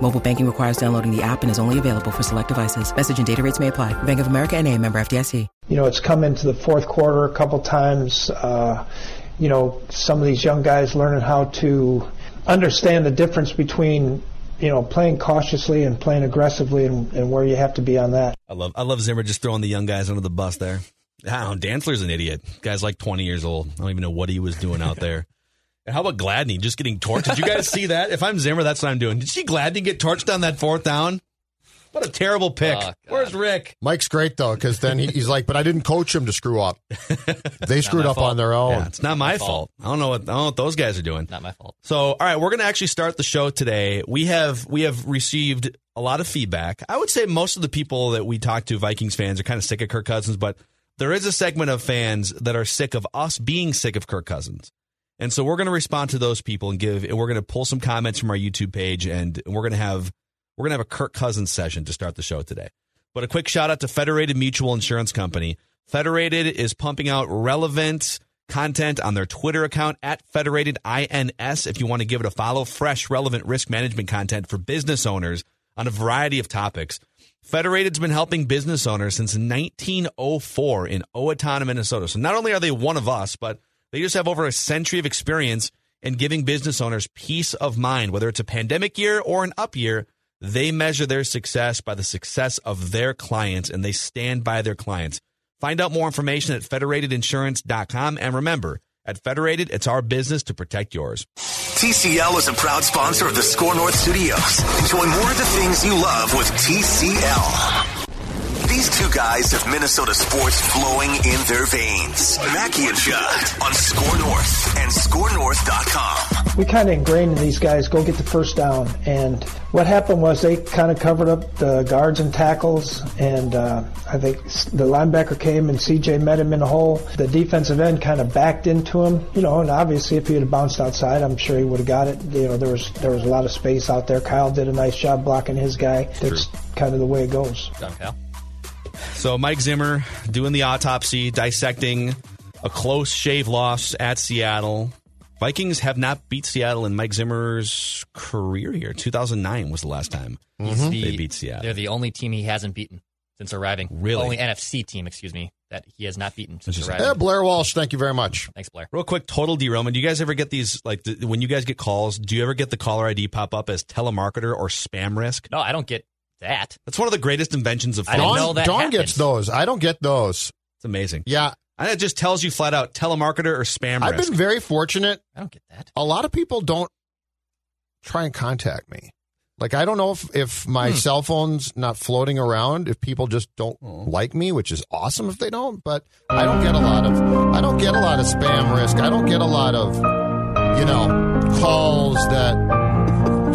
Mobile banking requires downloading the app and is only available for select devices. Message and data rates may apply. Bank of America and a member FDIC. You know, it's come into the fourth quarter a couple times. Uh, you know, some of these young guys learning how to understand the difference between you know playing cautiously and playing aggressively, and, and where you have to be on that. I love I love Zimmer just throwing the young guys under the bus there. I don't know, Dantzler's an idiot. Guy's like 20 years old. I don't even know what he was doing out there. And how about Gladney just getting torched? Did you guys see that? If I'm Zimmer, that's what I'm doing. Did she see Gladney get torched on that fourth down? What a terrible pick. Oh, Where's Rick? Mike's great though, because then he, he's like, "But I didn't coach him to screw up. They screwed up fault. on their own." Yeah, it's not my fault. I don't know what I don't know what those guys are doing. Not my fault. So, all right, we're going to actually start the show today. We have we have received a lot of feedback. I would say most of the people that we talk to, Vikings fans, are kind of sick of Kirk Cousins, but there is a segment of fans that are sick of us being sick of Kirk Cousins. And so we're going to respond to those people and give and we're going to pull some comments from our YouTube page and we're going to have we're going to have a Kirk Cousins session to start the show today. But a quick shout out to Federated Mutual Insurance Company. Federated is pumping out relevant content on their Twitter account at Federated INS if you want to give it a follow. Fresh, relevant risk management content for business owners on a variety of topics. Federated's been helping business owners since 1904 in Owatonna, Minnesota. So not only are they one of us, but they just have over a century of experience in giving business owners peace of mind, whether it's a pandemic year or an up year. They measure their success by the success of their clients and they stand by their clients. Find out more information at federatedinsurance.com. And remember, at Federated, it's our business to protect yours. TCL is a proud sponsor of the Score North Studios. Enjoy more of the things you love with TCL. These two guys have Minnesota sports flowing in their veins. Mackey and Judd on Score North and ScoreNorth.com. We kind of ingrained in these guys go get the first down, and what happened was they kind of covered up the guards and tackles, and uh, I think the linebacker came and CJ met him in the hole. The defensive end kind of backed into him, you know, and obviously if he had bounced outside, I'm sure he would have got it. You know, there was there was a lot of space out there. Kyle did a nice job blocking his guy. That's kind of the way it goes. Done, Cal. So Mike Zimmer doing the autopsy, dissecting a close shave loss at Seattle. Vikings have not beat Seattle in Mike Zimmer's career here. 2009 was the last time He's the- they beat Seattle. They're the only team he hasn't beaten since arriving. Really? Only NFC team, excuse me, that he has not beaten since arriving. Yeah, Blair Walsh, thank you very much. Thanks, Blair. Real quick, total derailment. Do you guys ever get these, like, the, when you guys get calls, do you ever get the caller ID pop up as telemarketer or spam risk? No, I don't get that. That's one of the greatest inventions of I didn't phone. know Dawn, that Dawn happens. gets those. I don't get those. It's amazing. Yeah, And it just tells you flat out telemarketer or spam I've risk. been very fortunate. I don't get that. A lot of people don't try and contact me. Like I don't know if if Hmm. my cell phone's not floating around, if people just don't like me, which is awesome if they don't. But I don't get a lot of I don't get a lot of spam risk. I don't get a lot of you know calls that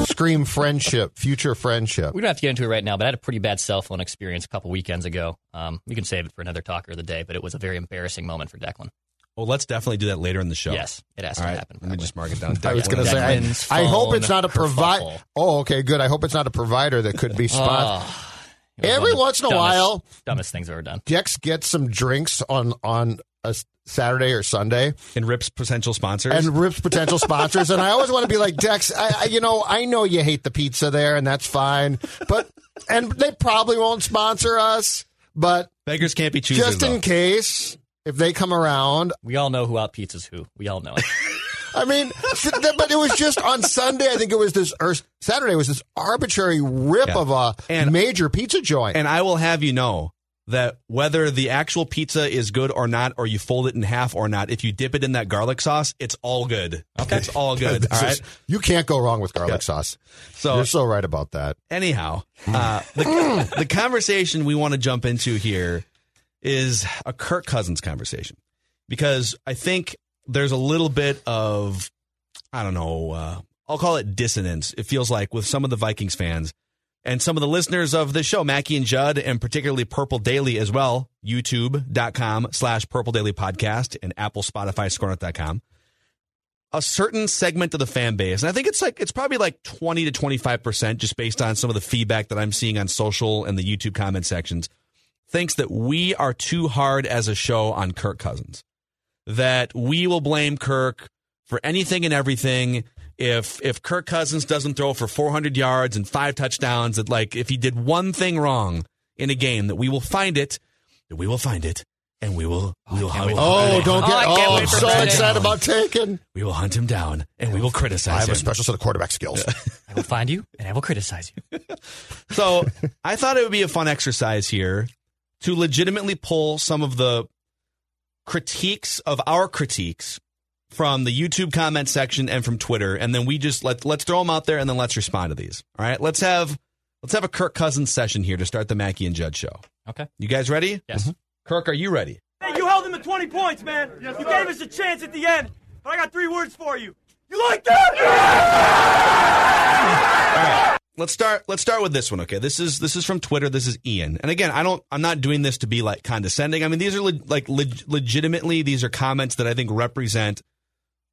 scream friendship, future friendship. We don't have to get into it right now, but I had a pretty bad cell phone experience a couple weekends ago. Um, you can save it for another talker of the day, but it was a very embarrassing moment for Declan. well, let's definitely do that later in the show. Yes, it has All to right. happen. Let me just mark it down. I was going to say, I, I hope it's not a provider. Oh, okay, good. I hope it's not a provider that could be spot. Oh, Every one of the once in a dumbest- while- dumbest things ever done. Dex gets some drinks on on a s- Saturday or Sunday, And Rip's potential sponsors. and rips potential sponsors. And I always want to be like Dex. I, I, you know, I know you hate the pizza there, and that's fine. But and they probably won't sponsor us. But Beggars can't be choosers. just in though. case, if they come around, We all know who out pizzas who. We all know it. I mean, th- th- but it was just on Sunday. I think it was this or Saturday was this arbitrary rip Yeah. of a And- major pizza joint. And I will have you know that whether the actual pizza is good or not, or you fold it in half or not, if you dip it in that garlic sauce, it's all good. Okay. It's all good. All is- you can't go wrong with garlic Yeah. sauce. So You're so right about that. anyhow, uh, the, the conversation we want to jump into here is a Kirk Cousins conversation because I think there's a little bit of, I don't know, uh, I'll call it dissonance. It feels like with some of the Vikings fans and some of the listeners of the show, Mackey and Judd, and particularly Purple Daily as well, youtube.com slash Purple Daily Podcast and Apple, Spotify, scorenorth.com a certain segment of the fan base, and I think it's like it's probably like twenty to twenty five percent, just based on some of the feedback that I'm seeing on social and the YouTube comment sections, thinks that we are too hard as a show on Kirk Cousins. That we will blame Kirk for anything and everything. If if Kirk Cousins doesn't throw for 400 yards and five touchdowns, that like if he did one thing wrong in a game, that we will find it, that we will find it, and we will we will, oh, we will Oh, don't Oh, get. I Oh, I'm so Friday. excited about taking. we will hunt him down and we will criticize. Him. I have him. a special set of quarterback skills. I will find you and I will criticize you. So I thought it would be a fun exercise here to legitimately pull some of the critiques of our critiques from the YouTube comment section and from Twitter, and then we just let let's throw them out there and then let's respond to these. All right, let's have let's have a Kirk Cousins session here to start the Mackey and Judd show. Okay. You guys ready? Yes. Mm-hmm. Kirk, are you ready? Hey, you held him to 20 points, man. you gave us a chance at the end, but I got three words for you. You like that? let's start let's start with this one okay this is this is from twitter this is ian and again i don't i'm not doing this to be like condescending i mean these are le- like leg- legitimately these are comments that i think represent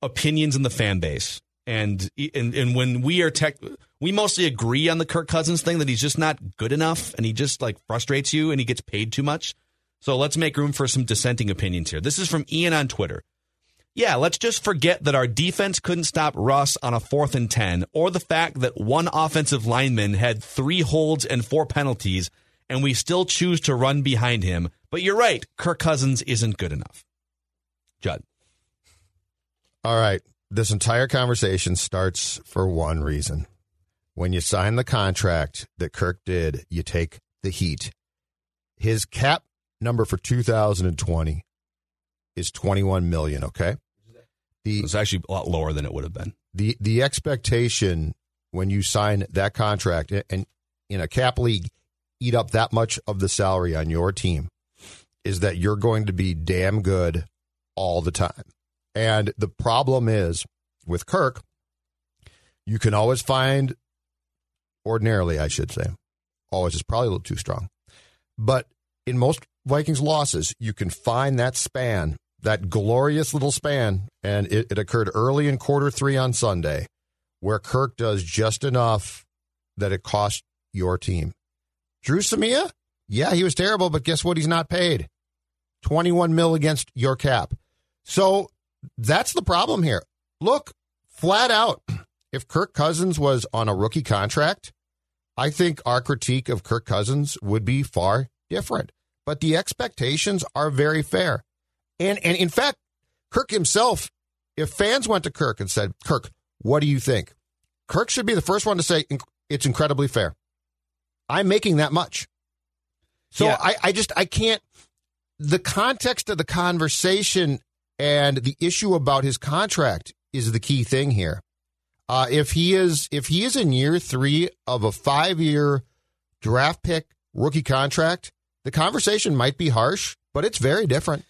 opinions in the fan base and and, and when we are tech we mostly agree on the kirk cousins thing that he's just not good enough and he just like frustrates you and he gets paid too much so let's make room for some dissenting opinions here this is from ian on twitter yeah, let's just forget that our defense couldn't stop Russ on a fourth and 10, or the fact that one offensive lineman had three holds and four penalties, and we still choose to run behind him. But you're right, Kirk Cousins isn't good enough. Judd. All right. This entire conversation starts for one reason. When you sign the contract that Kirk did, you take the heat. His cap number for 2020 is 21 million, okay? The It's actually a lot lower than it would have been. the the expectation when you sign that contract and in a cap league eat up that much of the salary on your team is that you're going to be damn good all the time. And the problem is with Kirk, you can always find ordinarily, I should say. Always is probably a little too strong. But in most Vikings losses, you can find that span, that glorious little span, and it, it occurred early in quarter three on Sunday, where Kirk does just enough that it cost your team. Dru Samia, yeah, he was terrible, but guess what? He's not paid. 21 mil against your cap. So that's the problem here. Look, flat out, if Kirk Cousins was on a rookie contract, I think our critique of Kirk Cousins would be far different. But the expectations are very fair. And and in fact, Kirk himself, if fans went to Kirk and said, "Kirk, what do you think?" Kirk should be the first one to say it's incredibly fair. I'm making that much. So Yeah. I, I just I can't the context of the conversation and the issue about his contract is the key thing here. Uh, if he is if he is in year three of a five year draft pick rookie contract, the conversation might be harsh, but it's very different.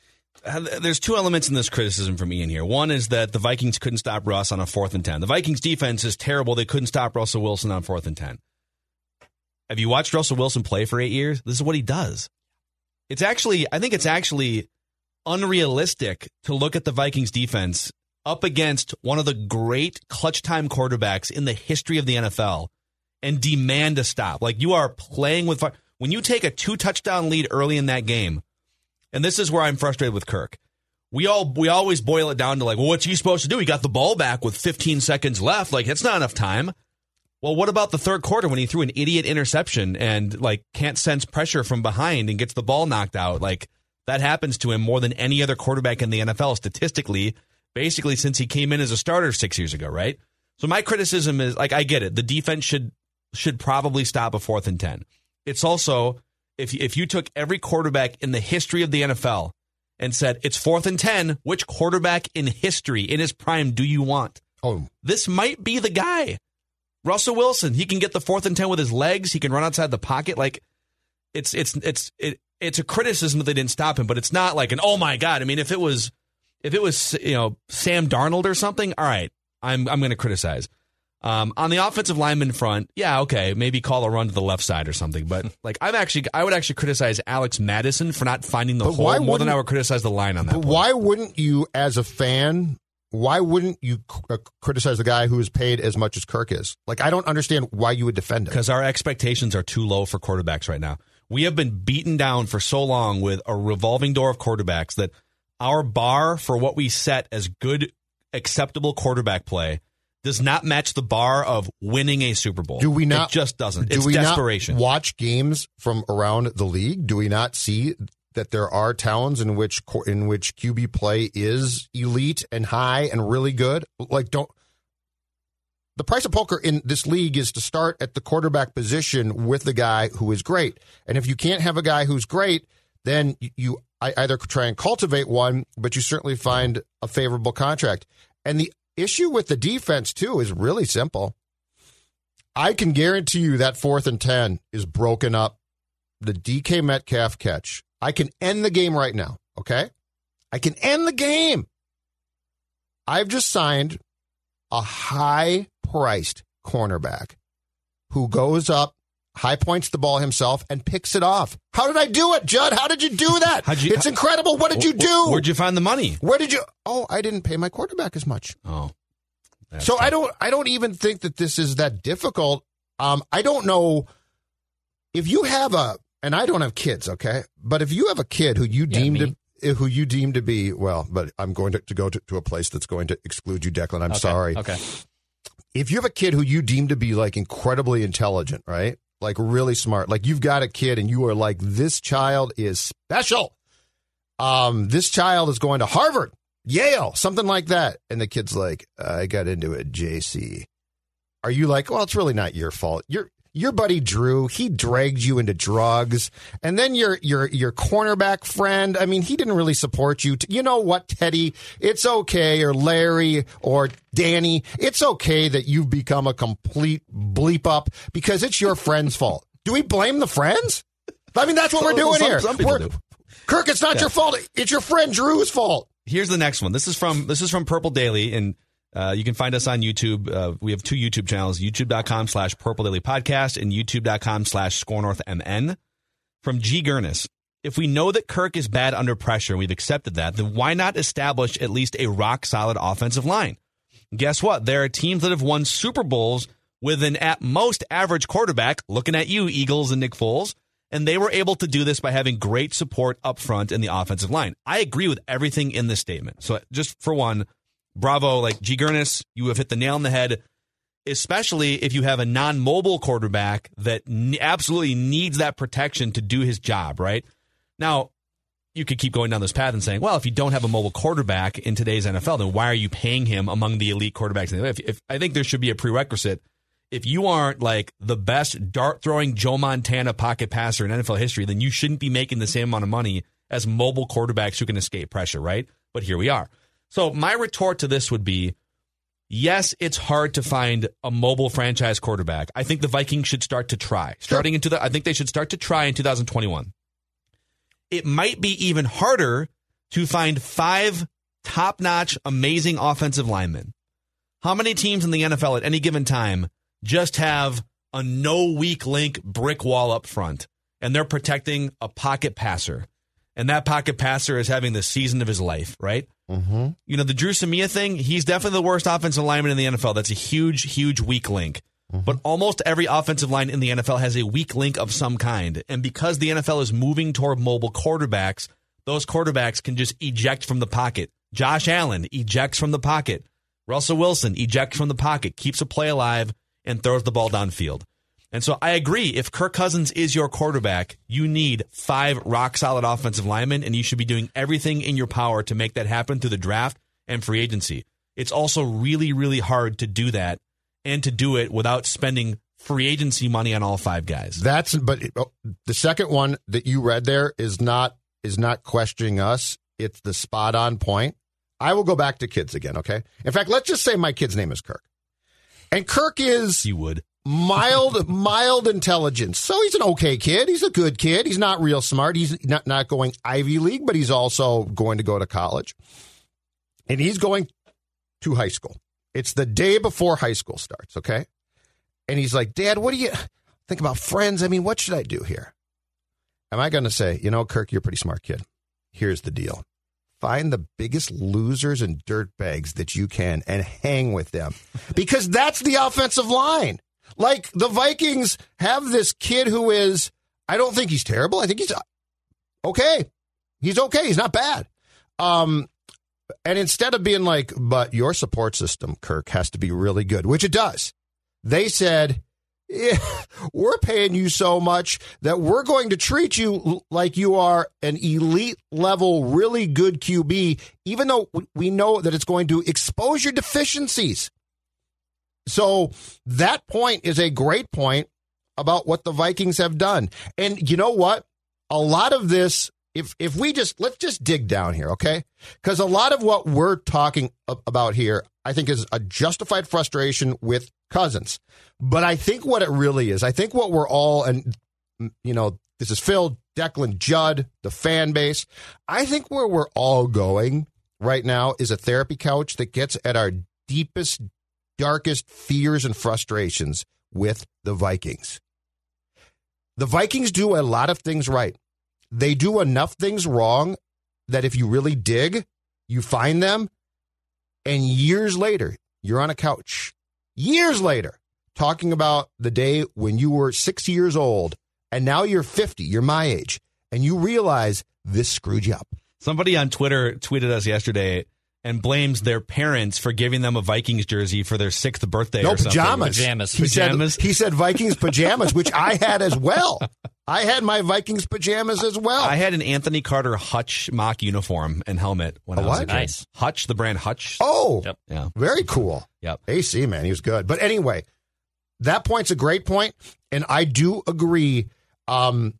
Uh, There's two elements in this criticism from Ian here. One is that the Vikings couldn't stop Russ on a fourth and 10. The Vikings defense is terrible. They couldn't stop Russell Wilson on fourth and 10. Have you watched Russell Wilson play for eight years? This is what he does. It's actually, I think it's actually unrealistic to look at the Vikings defense up against one of the great clutch time quarterbacks in the history of the NFL and demand a stop. Like you are playing with fire. When you take a two touchdown lead early in that game, and this is where I'm frustrated with Kirk. We all we always boil it down to like, well, what's he supposed to do? He got the ball back with 15 seconds left. Like, it's not enough time. Well, what about the third quarter when he threw an idiot interception and like can't sense pressure from behind and gets the ball knocked out? Like that happens to him more than any other quarterback in the NFL statistically, basically since he came in as a starter six years ago, right? So my criticism is like I get it. The defense should should probably stop a fourth and ten. It's also if if you took every quarterback in the history of the NFL and said it's fourth and ten, which quarterback in history in his prime do you want? Oh, This might be the guy. Russell Wilson, he can get the fourth and ten with his legs. He can run outside the pocket. Like it's it's it's it, it's a criticism that they didn't stop him, but it's not like an oh my god. I mean, if it was if it was you know Sam Darnold or something, all right, I'm I'm going to criticize. Um, on the offensive lineman front, yeah, okay, maybe call a run to the left side or something. But like, I'm actually, I would actually criticize Alex Mattison for not finding the But hole more than I would criticize the line on that. But why wouldn't you, as a fan, why wouldn't you uh, criticize the guy who is paid as much as Kirk is? Like, I don't understand why you would defend him. because our expectations are too low for quarterbacks right now. We have been beaten down for so long with a revolving door of quarterbacks that our bar for what we set as good, acceptable quarterback play does not match the bar of winning a Super Bowl. Do we not? It just doesn't. Do it's we desperation. not watch games from around the league? Do we not see that there are towns in which in which QB play is elite and high and really good? Like, don't. The price of poker in this league is to start at the quarterback position with the guy who is great, and if you can't have a guy who's great, then you, either try and cultivate one, but you certainly find a favorable contract. And the issue with the defense too is really simple. I can guarantee you that fourth and 10 is broken up. The DK Metcalf catch. I can end the game right now. Okay. I can end the game. I've just signed a high priced cornerback who goes up, high points the ball himself, and picks it off. How did I do it, Judd? How did you do that? You- it's incredible. What did you do? Where'd you find the money? Where did you? Oh, I didn't pay my quarterback as much. Oh, So tough. I don't I don't even think that this is that difficult. Um, I don't know if you have a and I don't have kids, okay? But if you have a kid who you Yeah, deem me. to who you deem to be well, but I'm going to, to go to, to a place that's going to exclude you, Declan. I'm Okay, sorry. Okay. If you have a kid who you deem to be like incredibly intelligent, right? Like really smart. Like you've got a kid and you are like, this child is special. Um, this child is going to Harvard, Yale, something like that. And the kid's like, I got into it, JC. Are you like, well, it's really not your fault. Your your buddy Drew, he dragged you into drugs, and then your your your cornerback friend. I mean, he didn't really support you. You know what, Teddy? It's okay, or Larry, or Danny. It's okay that you've become a complete bleep up because it's your friend's fault. Do we blame the friends? I mean, that's what we're doing Some- here. some We're- do. Kirk, it's not Yeah. your fault. It's your friend Drew's fault. Here's the next one. This is from this is from Purple Daily, and uh, you can find us on YouTube. Uh, we have two YouTube channels: YouTube.com slash Purple Daily Podcast and YouTube.com slash Score North MN. From G Gurnis. If we know that Kirk is bad under pressure and we've accepted that, then why not establish at least a rock solid offensive line? Guess what? There are teams that have won Super Bowls with an at most average quarterback. Looking at you, Eagles and Nick Foles. And they were able to do this by having great support up front in the offensive line. I agree with everything in this statement. So just for one, bravo, like G. Gurnis, you have hit the nail on the head, especially if you have a non-mobile quarterback that absolutely needs that protection to do his job, right? Now, you could keep going down this path and saying, well, if you don't have a mobile quarterback in today's NFL, then why are you paying him among the elite quarterbacks? If, if I think there should be a prerequisite. If you aren't like the best dart throwing Joe Montana pocket passer in NFL history, then you shouldn't be making the same amount of money as mobile quarterbacks who can escape pressure, right? But here we are. So my retort to this would be, yes, it's hard to find a mobile franchise quarterback. I think the Vikings should start to try. Starting into the, I think they should start to try in 2021 it might be even harder to find five top notch, amazing offensive linemen. How many teams in the NFL at any given time just have a no weak link brick wall up front and they're protecting a pocket passer? And that pocket passer is having the season of his life, right? Mm-hmm. You know, the Dru Samia thing, he's definitely the worst offensive lineman in the NFL. That's a huge, huge weak link. But almost every offensive line in the NFL has a weak link of some kind. And because the NFL is moving toward mobile quarterbacks, those quarterbacks can just eject from the pocket. Josh Allen ejects from the pocket. Russell Wilson ejects from the pocket, keeps a play alive, and throws the ball downfield. And so I agree. If Kirk Cousins is your quarterback, you need five rock solid offensive linemen, and you should be doing everything in your power to make that happen through the draft and free agency. It's also really, really hard to do that and to do it without spending free agency money on all five guys. That's but oh, the second one that you read there is not is not questioning us. It's the spot on point. I will go back to kids again, okay? In fact, let's just say my kid's name is Kirk. And Kirk is you would mild mild intelligence. So he's an okay kid. He's a good kid. He's not real smart. He's not not going Ivy League, but he's also going to go to college. And he's going to high school. It's the day before high school starts, okay? And he's like, "Dad, what do you think about friends? I mean, what should I do here?" Am I going to say, "You know, Kirk, you're a pretty smart kid. Here's the deal find the biggest losers and dirtbags that you can and hang with them because that's the offensive line. Like the Vikings have this kid who is, I don't think he's terrible. I think he's okay. He's okay. He's not bad. Um, and instead of being like, but your support system, Kirk, has to be really good, which it does, they said, yeah, we're paying you so much that we're going to treat you like you are an elite level, really good QB, even though we know that it's going to expose your deficiencies. So that point is a great point about what the Vikings have done. And you know what? A lot of this, if if we just let's just dig down here, okay? Because a lot of what we're talking about here, I think, is a justified frustration with Cousins. But I think what it really is, I think what we're all, and, you know, this is Phil, Declan, Judd, the fan base. I think where we're all going right now is a therapy couch that gets at our deepest, darkest fears and frustrations with the Vikings. The Vikings do a lot of things right. They do enough things wrong that if you really dig, you find them. And years later, you're on a couch years later talking about the day when you were six years old and now you're 50, you're my age, and you realize this screwed you up. Somebody on Twitter tweeted us yesterday and blames their parents for giving them a Vikings jersey for their sixth birthday. No or pajamas. Pajamas. He Pajamas. Said, he said Vikings pajamas, which I had as well. I had my Vikings pajamas as well. I had an Anthony Carter Hutch mock uniform and helmet when A I was what? a kid. Nice. Hutch, the brand Hutch. oh, Yep. Yeah. very cool. Yep. AC man, he was good. But anyway, that point's a great point, and I do agree. Um,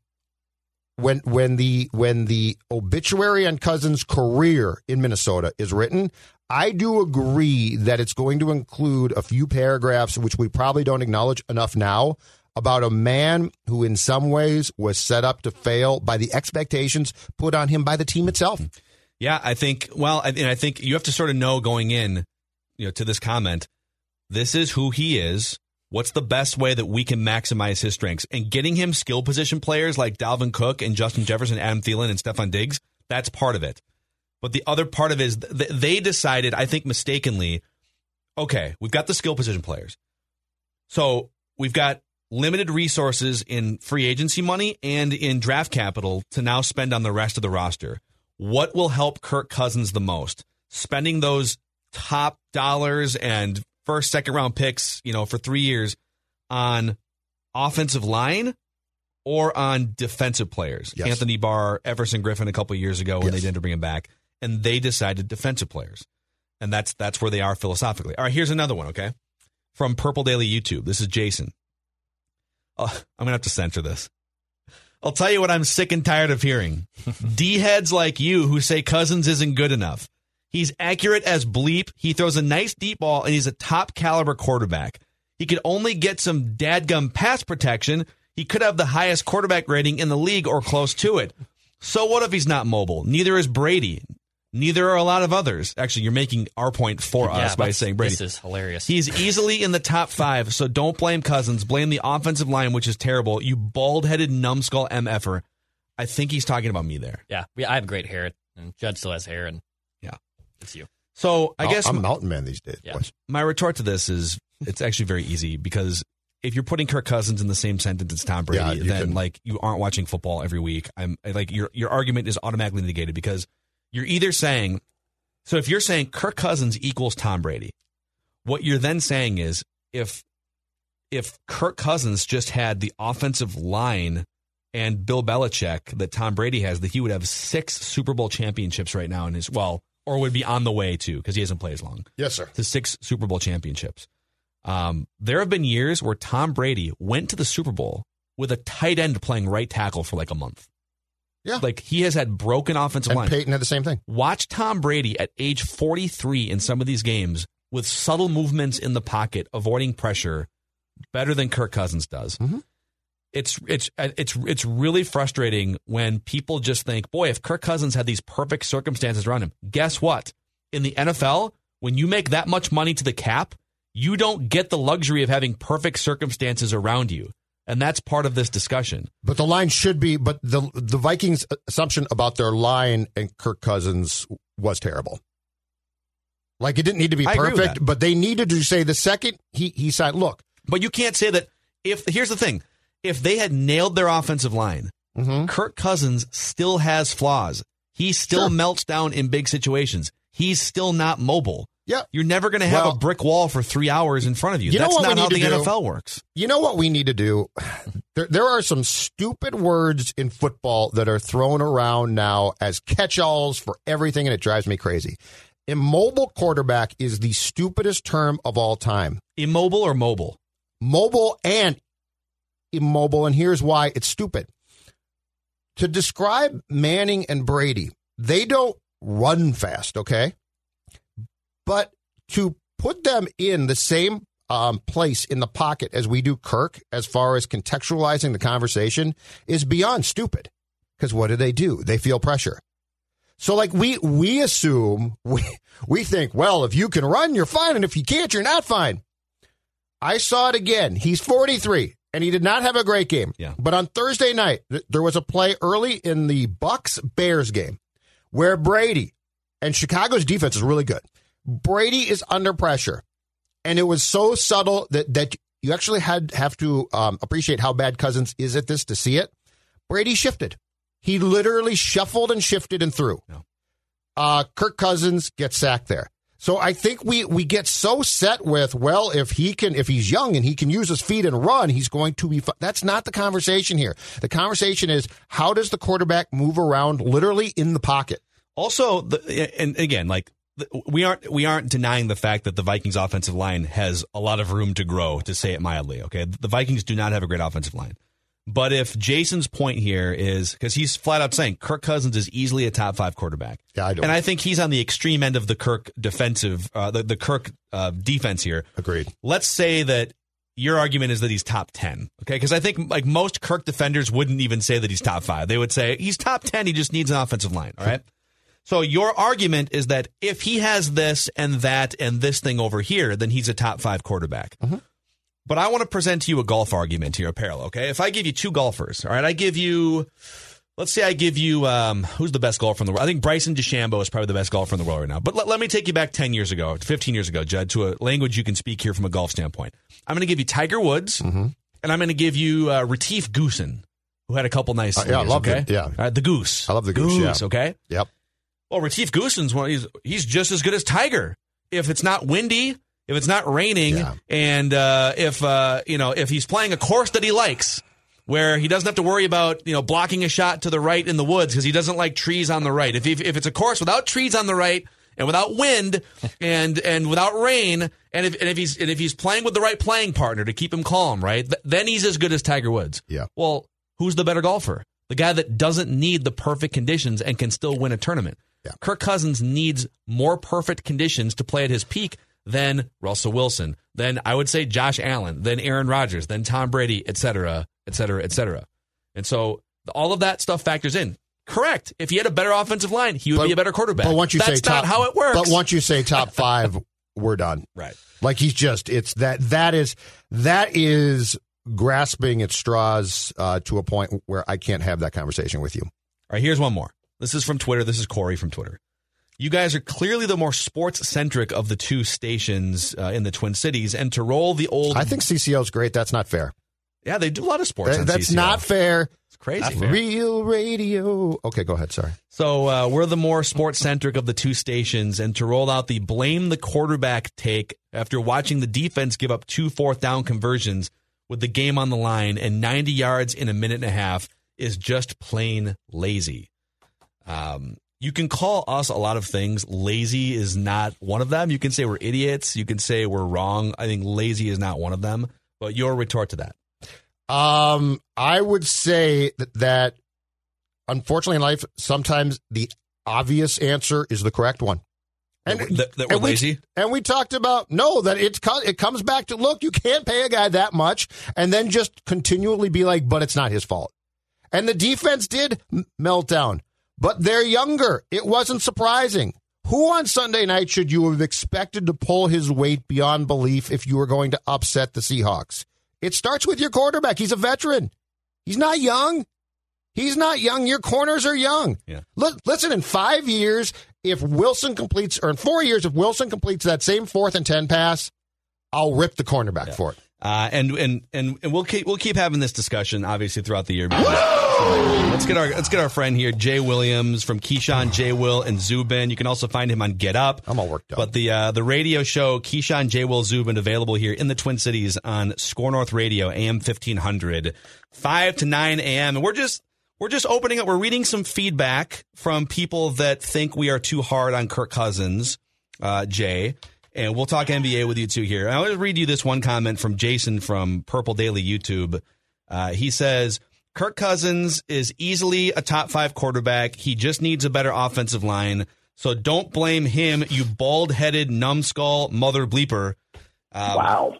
when when the when the obituary on Cousins' career in Minnesota is written, I do agree that it's going to include a few paragraphs which we probably don't acknowledge enough now about a man who in some ways was set up to fail by the expectations put on him by the team itself. Yeah, I think. Well, and I think you have to sort of know going in, you know, to this comment. This is who he is. What's the best way that we can maximize his strengths? And getting him skill position players like Dalvin Cook and Justin Jefferson, Adam Thielen, and Stefon Diggs. That's part of it. But the other part of it is th- they decided, I think mistakenly, okay, we've got the skill position players. So we've got limited resources in free agency money and in draft capital to now spend on the rest of the roster. What will help Kirk Cousins the most? Spending those top dollars and first, second round picks, you know, for three years on offensive line or on defensive players. Yes. Anthony Barr, Everson Griffen a couple years ago when Yes. they didn't bring him back, and they decided defensive players, and that's that's where they are philosophically. All right, here's another one. Okay, from Purple Daily YouTube. This is Jason. Uh, I'm gonna have to censor this. I'll tell you what I'm sick and tired of hearing. D heads like you who say Cousins isn't good enough. He's accurate as bleep. He throws a nice deep ball and he's a top caliber quarterback. He could only get some dadgum pass protection. He could have the highest quarterback rating in the league or close to it. So what if he's not mobile? Neither is Brady. Neither are a lot of others. Actually, you're making our point for Yeah, us by saying Brady. This is hilarious. He's easily in the top five, so don't blame Cousins. Blame the offensive line, which is terrible. You bald headed numbskull MFer. I think he's talking about me there. yeah, I have great hair, and Judd still has hair, and. It's you. So I guess I'm a mountain man these days. Yeah. boys. my retort to this is it's actually very easy because if you're putting Kirk Cousins in the same sentence as Tom Brady, Yeah, you then can- like you aren't watching football every week. I'm like your your argument is automatically negated because you're either saying so if you're saying Kirk Cousins equals Tom Brady, what you're then saying is if if Kirk Cousins just had the offensive line and Bill Belichick that Tom Brady has, that he would have six Super Bowl championships right now in his well, or would be on the way to because he hasn't played as long Yes, sir. to six Super Bowl championships. Um, there have been years where Tom Brady went to the Super Bowl with a tight end playing right tackle for like a month. Yeah. Like he has had broken offensive and line. Peyton had the same thing. Watch Tom Brady at age 43 in some of these games with subtle movements in the pocket, avoiding pressure, better than Kirk Cousins does. Mhm. It's it's it's it's really frustrating when people just think, boy, if Kirk Cousins had these perfect circumstances around him, guess what? In the NFL, when you make that much money to the cap, you don't get the luxury of having perfect circumstances around you. And that's part of this discussion. But the line should be. But the the Vikings' assumption about their line and Kirk Cousins was terrible. Like it didn't need to be I agree with perfect, but they needed to say the second he he signed. Look, But you can't say that if here's the thing. If they had nailed their offensive line, Mm-hmm. Kirk Cousins still has flaws. He still Sure. melts down in big situations. He's still not mobile. yeah. You're never going to have Well- a brick wall for three hours in front of you. You That's not how the do? NFL works. You know what we need to do? There, there are some stupid words in football that are thrown around now as catch-alls for everything, and it drives me crazy. Immobile quarterback is the stupidest term of all time. Immobile or mobile? Mobile and immobile, and here's why it's stupid. To describe Manning and Brady, they don't run fast, okay? But to put them in the same um, place in the pocket as we do Kirk, as far as contextualizing the conversation, is beyond stupid. Because what do they do? They feel pressure. So, like we we assume we we think, well, if you can run, you're fine, and if you can't, you're not fine. I saw it again. He's 43, and he did not have a great game. Yeah. But on Thursday night, th- there was a play early in the Bucs Bears game where Brady and Chicago's defense is really good. Brady is under pressure, and it was so subtle that that you actually had have to um, appreciate how bad Cousins is at this to see it. Brady shifted. He literally shuffled and shifted and threw. No. Uh, Kirk Cousins gets sacked there. So I think we we get so set with well if he can if he's young and he can use his feet and run he's going to be fu-. that's not the conversation here. The conversation is how does the quarterback move around literally in the pocket? Also, the, and again, like we aren't we aren't denying the fact that the Vikings offensive line has a lot of room to grow, to say it mildly. Okay, the Vikings do not have a great offensive line. But if Jason's point here is because he's flat out saying Kirk Cousins is easily a top five quarterback, Yeah, I don't. and I think he's on the extreme end of the Kirk defensive, uh, the, the Kirk uh, defense here. Agreed. Let's say that your argument is that he's top 10. Okay. Because I think like most Kirk defenders wouldn't even say that he's top five. They would say he's top 10. He just needs an offensive line. All right. So your argument is that if he has this and that and this thing over here, then he's a top five quarterback. But I want to present to you a golf argument here, a parallel. Okay. If I give you two golfers, all right, I give you, let's say I give you, um, who's the best golfer in the world? I think Bryson DeChambeau is probably the best golfer in the world right now. But let, let me take you back 10 years ago, 15 years ago, Judd, to a language you can speak here from a golf standpoint. I'm going to give you Tiger Woods, and I'm going to give you uh, Retief Goosen, who had a couple nice Uh, yeah, I love okay? it, yeah. All right, the Goose. I love the Goose, yeah. okay? Yep. Well, Retief Goosen's one. He's he's just as good as Tiger. If it's not windy, if it's not raining, Yeah. and uh, if uh, you know if he's playing a course that he likes, where he doesn't have to worry about you know blocking a shot to the right in the woods because he doesn't like trees on the right. If, if if it's a course without trees on the right and without wind and and without rain, and if and if he's and if he's playing with the right playing partner to keep him calm, right, th- then he's as good as Tiger Woods. Yeah. Well, who's the better golfer? The guy that doesn't need the perfect conditions and can still win a tournament. Yeah. Kirk Cousins needs more perfect conditions to play at his peak than Russell Wilson, then I would say Josh Allen, then Aaron Rodgers, then Tom Brady, et cetera, et cetera, et cetera. And so all of that stuff factors in. Correct. If he had a better offensive line, he would But- be a better quarterback. But once you That's say not top, how it works. But once you say top five, we're done. right. Like he's just it's that that is that is grasping at straws uh, to a point where I can't have that conversation with you. All right, here's one more. This is from Twitter. This is Corey from Twitter. You guys are clearly the more sports centric of the two stations uh, in the Twin Cities, and to roll the old. I think CCO is great. That's not fair. yeah, they do a lot of sports. That- that's CCO. not fair. It's crazy. Real radio. Okay, go ahead. Sorry. So uh, we're the more sports centric of the two stations, and to roll out the blame the quarterback take after watching the defense give up two fourth down conversions with the game on the line and 90 yards in a minute and a half is just plain lazy. Um, you can call us a lot of things. Lazy is not one of them. You can say we're idiots. You can say we're wrong. I think lazy is not one of them. But your retort to that. Um, I would say that, that unfortunately in life, sometimes the obvious answer is the correct one. And that, that we're and we, lazy. And we talked about no, that it it comes back to look, you can't pay a guy that much and then just continually be like, but it's not his fault. And the defense did melt down, but they're younger. It wasn't surprising. Who on Sunday night should you have expected to pull his weight beyond belief if you were going to upset the Seahawks? It starts with your quarterback. He's a veteran. He's not young. He's not young. Your corners are young. Yeah. Look, listen, in five years, if Wilson completes, or in four years, if Wilson completes that same fourth and 10 pass, I'll rip the cornerback yeah. for it. Uh, and, and and and we'll keep we'll keep having this discussion obviously throughout the year. let's get our let's get our friend here, Jay Williams from Keyshawn, J. Will, and Zubin. You can also find him on Get Up. I'm all worked up. But the uh, the radio show Keyshawn, J. Will, Zubin available here in the Twin Cities on Score North Radio, AM 1500, five to nine a.m. And we're just we're just opening up. We're reading some feedback from people that think we are too hard on Kirk Cousins, uh, Jay and we'll talk NBA with you too here. I'll just read you this one comment from Jason from Purple Daily YouTube. Uh, he says, Kirk Cousins is easily a top five quarterback. He just needs a better offensive line. So don't blame him, you bald headed numbskull mother bleeper. Um, wow.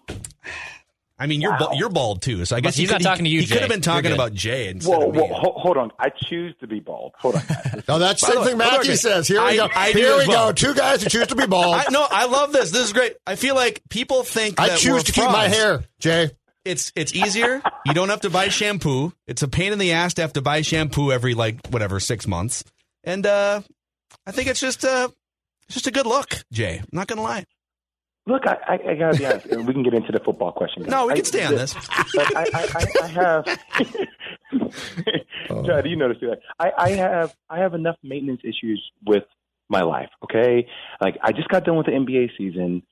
I mean, you're wow. you're bald too, so I guess he's not talking to you. He Jay. could have been talking about Jay instead whoa, of me. Whoa, hold on, I choose to be bald. Hold on. no, that's the same thing Matthew says. Here we I, go. I Here we well. go. Two guys who choose to be bald. I, no, I love this. This is great. I feel like people think I choose to frauds. keep my hair, Jay. It's it's easier. you don't have to buy shampoo. It's a pain in the ass to have to buy shampoo every like whatever six months, and uh, I think it's just uh, it's just a good look, Jay. I'm not gonna lie. Look, I, I, I got to be honest. we can get into the football question. No, we can stay on this. But I, I, I, have. Chad, you notice that I, I have I have enough maintenance issues with my life. Okay, like I just got done with the NBA season.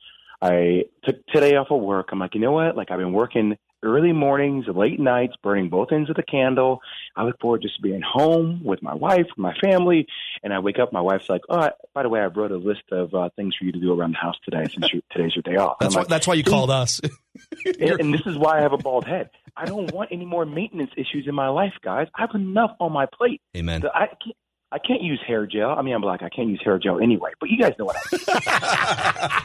I took today off of work. I'm like, you know what? Like I've been working early mornings, late nights, burning both ends of the candle. I look forward just to being home with my wife, my family, and I wake up. My wife's like, "Oh, by the way, I wrote a list of uh, things for you to do around the house today since you, today's your day off." That's why, like, that's why you called us. and, and this is why I have a bald head. I don't want any more maintenance issues in my life, guys. I have enough on my plate. Amen. So I can't, I can't use hair gel. I mean, I'm black. I can't use hair gel anyway. But you guys know what I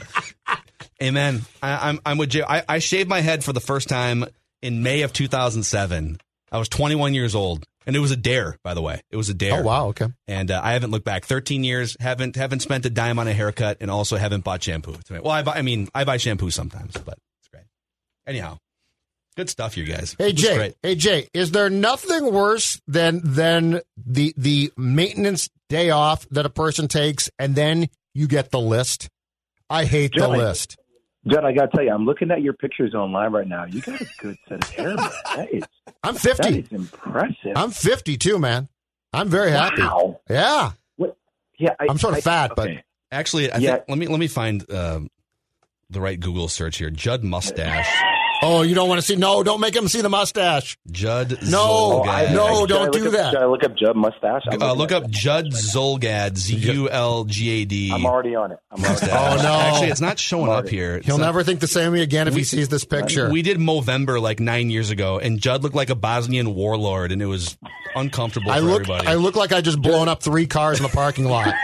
mean. Amen. I, am I'm, I'm with Jay. I, I shaved my head for the first time in May of 2007. I was 21 years old, and it was a dare, by the way. It was a dare. Oh wow, okay. And uh, I haven't looked back. 13 years, haven't haven't spent a dime on a haircut, and also haven't bought shampoo. Well, I buy, I mean, I buy shampoo sometimes, but it's great. Anyhow, good stuff, you guys. Hey Jay, hey Jay, is there nothing worse than than the the maintenance day off that a person takes, and then you get the list? I hate the list. Judd, I got to tell you, I'm looking at your pictures online right now. You got a good set of hair, man. That is, I'm 50. That is impressive. I'm 50 too, man. I'm very happy. Wow. Yeah. What? Yeah. I, am sort of I, fat, okay. but actually, I yeah. think, let me let me find um, the right Google search here. Judd mustache. Oh, you don't want to see? No, don't make him see the mustache. Judd. No, Zulgad. no, don't do up, that. Should I look up Judd mustache? Uh, look up Judd Zulgad. Z U L G A D. I'm already on it. I'm already on it. oh no! Actually, it's not showing up here. He'll not, never think the same way again if we, he sees this picture. We did Movember like nine years ago, and Judd looked like a Bosnian warlord, and it was uncomfortable I for look, everybody. I look like I just blown up three cars in the parking lot.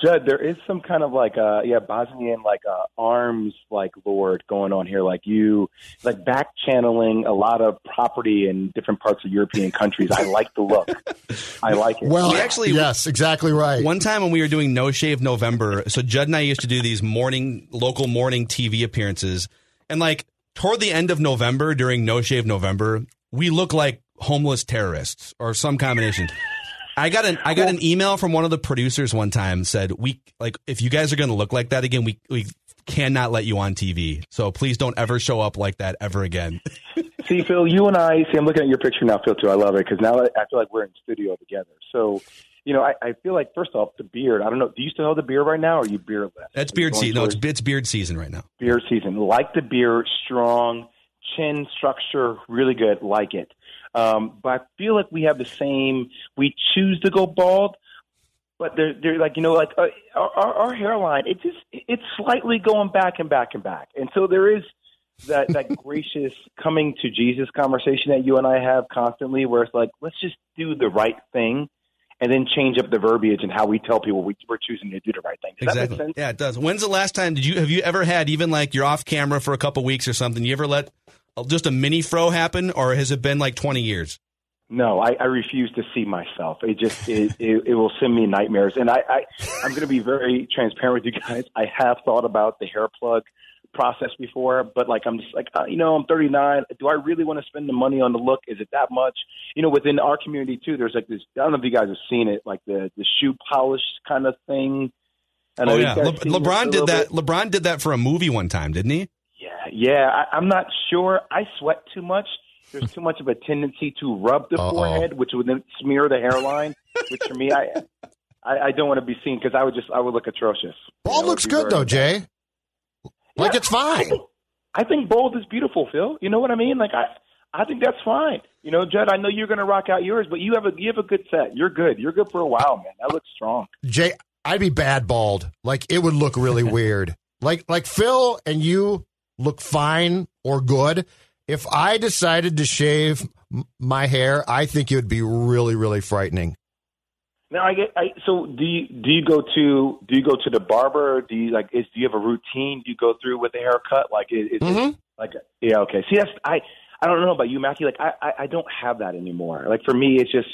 Judd, there is some kind of like uh yeah Bosnian like uh arms like lord going on here, like you like back channeling a lot of property in different parts of European countries. I like the look. I like it. Well, we actually, yes, exactly right. One time when we were doing No Shave November, so Judd and I used to do these morning local morning TV appearances, and like toward the end of November during No Shave November, we look like homeless terrorists or some combination. I got an I got an email from one of the producers one time said we like if you guys are going to look like that again we we cannot let you on TV. So please don't ever show up like that ever again. see, Phil, you and I see. I'm looking at your picture now, Phil. Too. I love it because now I feel like we're in studio together. So. You know, I, I feel like first off, the beard. I don't know. Do you still have the beard right now, or are you beardless? That's beard season. No, it's it's beard season right now. Beard season. Like the beard, strong chin structure, really good. Like it. Um, but I feel like we have the same. We choose to go bald, but they're they're like you know like uh, our, our hairline it just it's slightly going back and back and back, and so there is that that gracious coming to Jesus conversation that you and I have constantly, where it's like let's just do the right thing. And then change up the verbiage and how we tell people we, we're choosing to do the right thing. Does that make Exactly. sense? Yeah, it does. When's the last time did you have you ever had even like you're off camera for a couple weeks or something? You ever let just a mini fro happen, or has it been like 20 years? No, I, I refuse to see myself. It just it, it, it will send me nightmares. And I, I I'm going to be very transparent with you guys. I have thought about the hair plug process before, but like I'm just like uh, you know I'm 39. Do I really want to spend the money on the look? Is it that much? You know, within our community too, there's like this. I don't know if you guys have seen it, like the the shoe polish kind of thing. Know Oh yeah, Le- seen this a LeBron did that. bit. LeBron did that for a movie one time, didn't he? Yeah, yeah. I, I'm not sure. I sweat too much. There's too much of a tendency to rub the Uh-oh. forehead, which would then smear the hairline. which for me, I I, I don't want to be seen because I would just I would look atrocious. Bald looks good though, Jay. Like it's fine. I think bold is beautiful, Phil. You know what I mean? Like I I think that's fine. You know, Judd, I know you're going to rock out yours, but you have a you have a good set. You're good. You're good for a while, man. That looks strong. Jay, I'd be bad bald. Like it would look really weird. Like like Phil and you look fine or good. If I decided to shave my hair, I think it would be really really frightening. Now I get. I, so do you do you go to do you go to the barber? Do you like? Is do you have a routine? Do you go through with a haircut? Like is, is Mhm. it like yeah? Okay. See, that's I. I don't know about you, Mackey. Like I, I I don't have that anymore. Like for me, it's just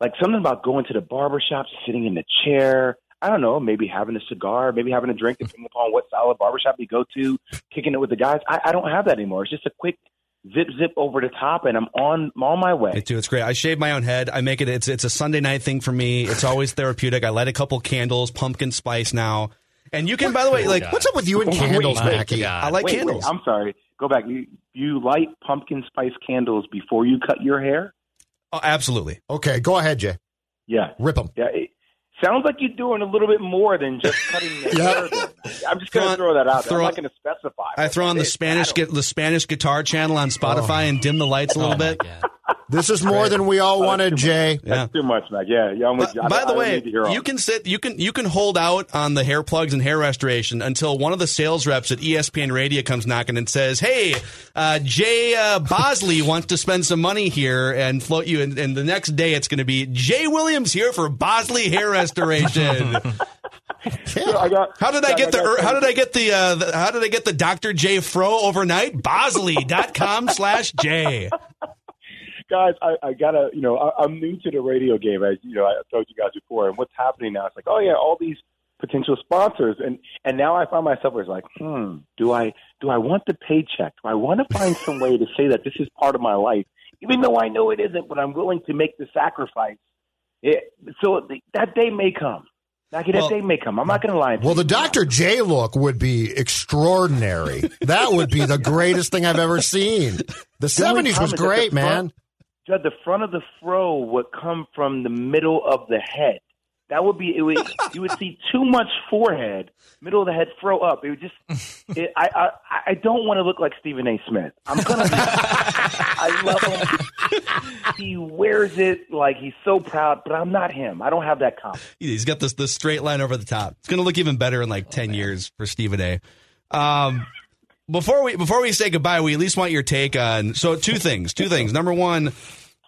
like something about going to the barber shop, sitting in the chair. I don't know, maybe having a cigar, maybe having a drink, depending upon what style of barbershop you go to, kicking it with the guys. I, I don't have that anymore. It's just a quick zip, zip over the top, and I'm on I'm on my way. Me too. It's great. I shave my own head. I make it. It's it's a Sunday night thing for me. It's always therapeutic. I light a couple candles, pumpkin spice now, and you can. By the way, like What's up with you and candles, wait, Mackey? God. I like wait, candles. Wait, I'm sorry. Go back. You you light pumpkin spice candles before you cut your hair? Oh, absolutely. Okay, go ahead, Jay. Yeah. Rip them. Yeah. It sounds like you're doing a little bit more than just cutting the Yeah. hair. I'm just going to throw that out there. I'm not going to specify. I throw on the Spanish I don't- gu- the Spanish guitar channel on Spotify and dim the lights a little Oh, bit. God. This is more than we all wanted, Jay. Yeah. That's too much, Mac. Yeah. Yeah. I'm with you. I- By I the don't way, need to hear all you can sit, you can, you can hold out on the hair plugs and hair restoration until one of the sales reps at ESPN Radio comes knocking and says, "Hey, uh, Jay uh, Bosley wants to spend some money here and float you." And, and the next day, it's going to be Jay Williams here for Bosley hair restoration. So I got, How did I get the? got- How did I get the? Uh, the how did I get the Dr. J Fro overnight? Bosley.com slash J. guys, I, I gotta, you know, I, I'm new to the radio game, as you know, I told you guys before. And what's happening now? It's like, oh yeah, all these potential sponsors, and and now I find myself where it's like, hmm, do I do I want the paycheck? Do I want to find some way to say that this is part of my life, even though I know it isn't, but I'm willing to make the sacrifice. It, so that day may come. Like that Well- day may come. I'm not going to lie. Well, the. Dr. J look would be extraordinary. That would be the greatest thing I've ever seen. The The 70s was great, man. Judd, the front of the fro would come from the middle of the head. That would be it. Would, you would see too much forehead, middle of the head fro up. It would just. It, I, I I don't want to look like Stephen A. Smith. I'm gonna. Be, I love him. He wears it like he's so proud, but I'm not him. I don't have that confidence. He's got this this straight line over the top. It's going to look even better in like ten years for Stephen A. Um, before we before we say goodbye, we at least want your take on. So two things. Two things. Number one,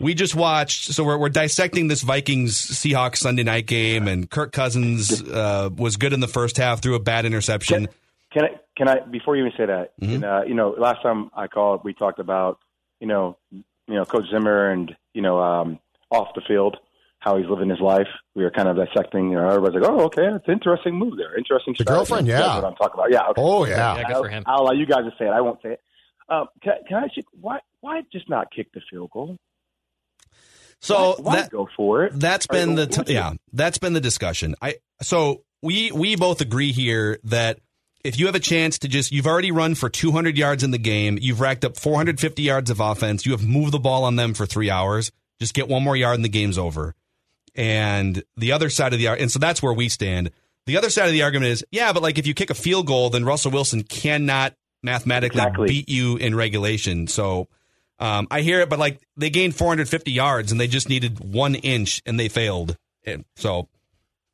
we just watched. So we're we're dissecting this Vikings Seahawks Sunday night game, and Kirk Cousins uh, was good in the first half, threw a bad interception. Can I? Can I? Before you even say that, and, uh, you know, last time I called, we talked about, you know, you know, Coach Zimmer and you know, um, off the field, how he's living his life. We were kind of dissecting. You know, everybody's like, "Oh, okay, it's an interesting move there. Interesting." The strategy." girlfriend, That's yeah. what I'm talking about. Yeah. Okay. Oh, yeah. Yeah, good for him. I'll, I'll allow you guys to say it. I won't say it. Um, can, can I ask you why? Why just not kick the field goal? So why, why that go for it? That's All right, been the well, t- yeah. That's been the discussion. I so we we both agree here that if you have a chance to just you've already run for 200 yards in the game, you've racked up 450 yards of offense, you have moved the ball on them for three hours. Just get one more yard and the game's over. And the other side of the and so that's where we stand. The other side of the argument is yeah, but like if you kick a field goal, then Russell Wilson cannot mathematically Exactly. beat you in regulation. So um, I hear it, but like they gained 450 yards and they just needed one inch and they failed. And so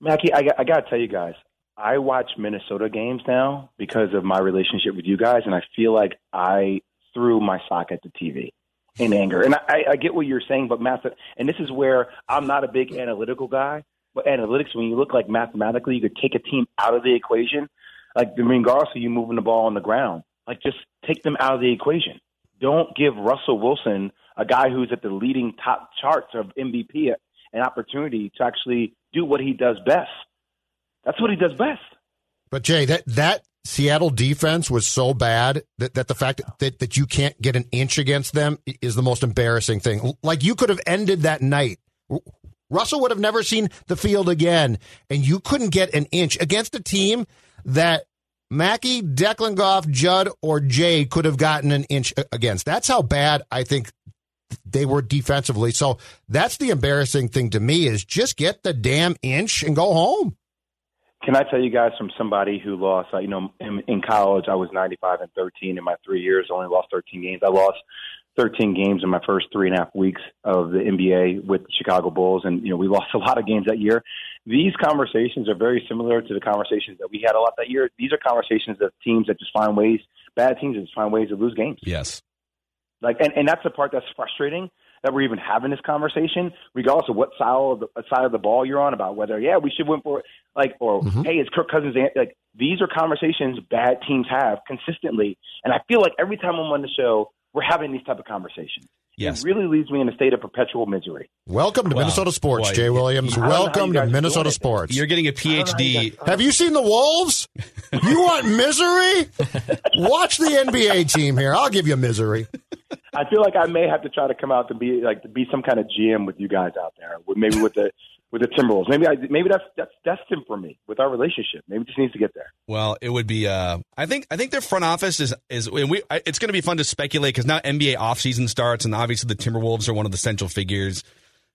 Mackey, I, I got to tell you guys, I watch Minnesota games now because of my relationship with you guys, and I feel like I threw my sock at the TV in anger. And I, I get what you're saying, but math, and this is where I'm not a big analytical guy. But analytics, when you look like mathematically, you could take a team out of the equation. Like I mean, regardless of you moving the ball on the ground, like just take them out of the equation. Don't give Russell Wilson, a guy who's at the leading top charts of MVP, an opportunity to actually do what he does best. That's what he does best. But Jay, that that Seattle defense was so bad that, that the fact that, that you can't get an inch against them is the most embarrassing thing. Like you could have ended that night. Russell would have never seen the field again, and you couldn't get an inch against a team that Mackey, Declan Goff, Judd, or Jay could have gotten an inch against. That's how bad I think they were defensively. So that's the embarrassing thing to me is just get the damn inch and go home. Can I tell you guys from somebody who lost? You know, in, in college, I was 95 and 13 in my three years. Only lost 13 games. I lost 13 games in my first three and a half weeks of the NBA with the Chicago Bulls, and you know we lost a lot of games that year. These conversations are very similar to the conversations that we had a lot that year. These are conversations of teams that just find ways, bad teams that just find ways to lose games. Yes. Like, and, and that's the part that's frustrating that we're even having this conversation, regardless of what side of the, side of the ball you're on about whether, yeah, we should win for it, like, or Mm-hmm. hey, it's Kirk Cousins. Like, these are conversations bad teams have consistently, and I feel like every time I'm on the show, we're having these type of conversations. Yes. It really leaves me in a state of perpetual misery. Welcome to Wow. Minnesota sports, Boy, Jay Williams. I don't know how Welcome to Minnesota sports. You're getting a don't know how you PhD. guys- Have you seen the Wolves? You want misery? Watch the NBA team here. I'll give you misery. I feel like I may have to try to come out to be like to be some kind of GM with you guys out there, maybe with the with the Timberwolves. Maybe I maybe that's that's destined for me with our relationship. Maybe it just needs to get there. Well, it would be. Uh, I think. I think their front office is is. We. It's going to be fun to speculate because now NBA offseason starts, and obviously the Timberwolves are one of the central figures.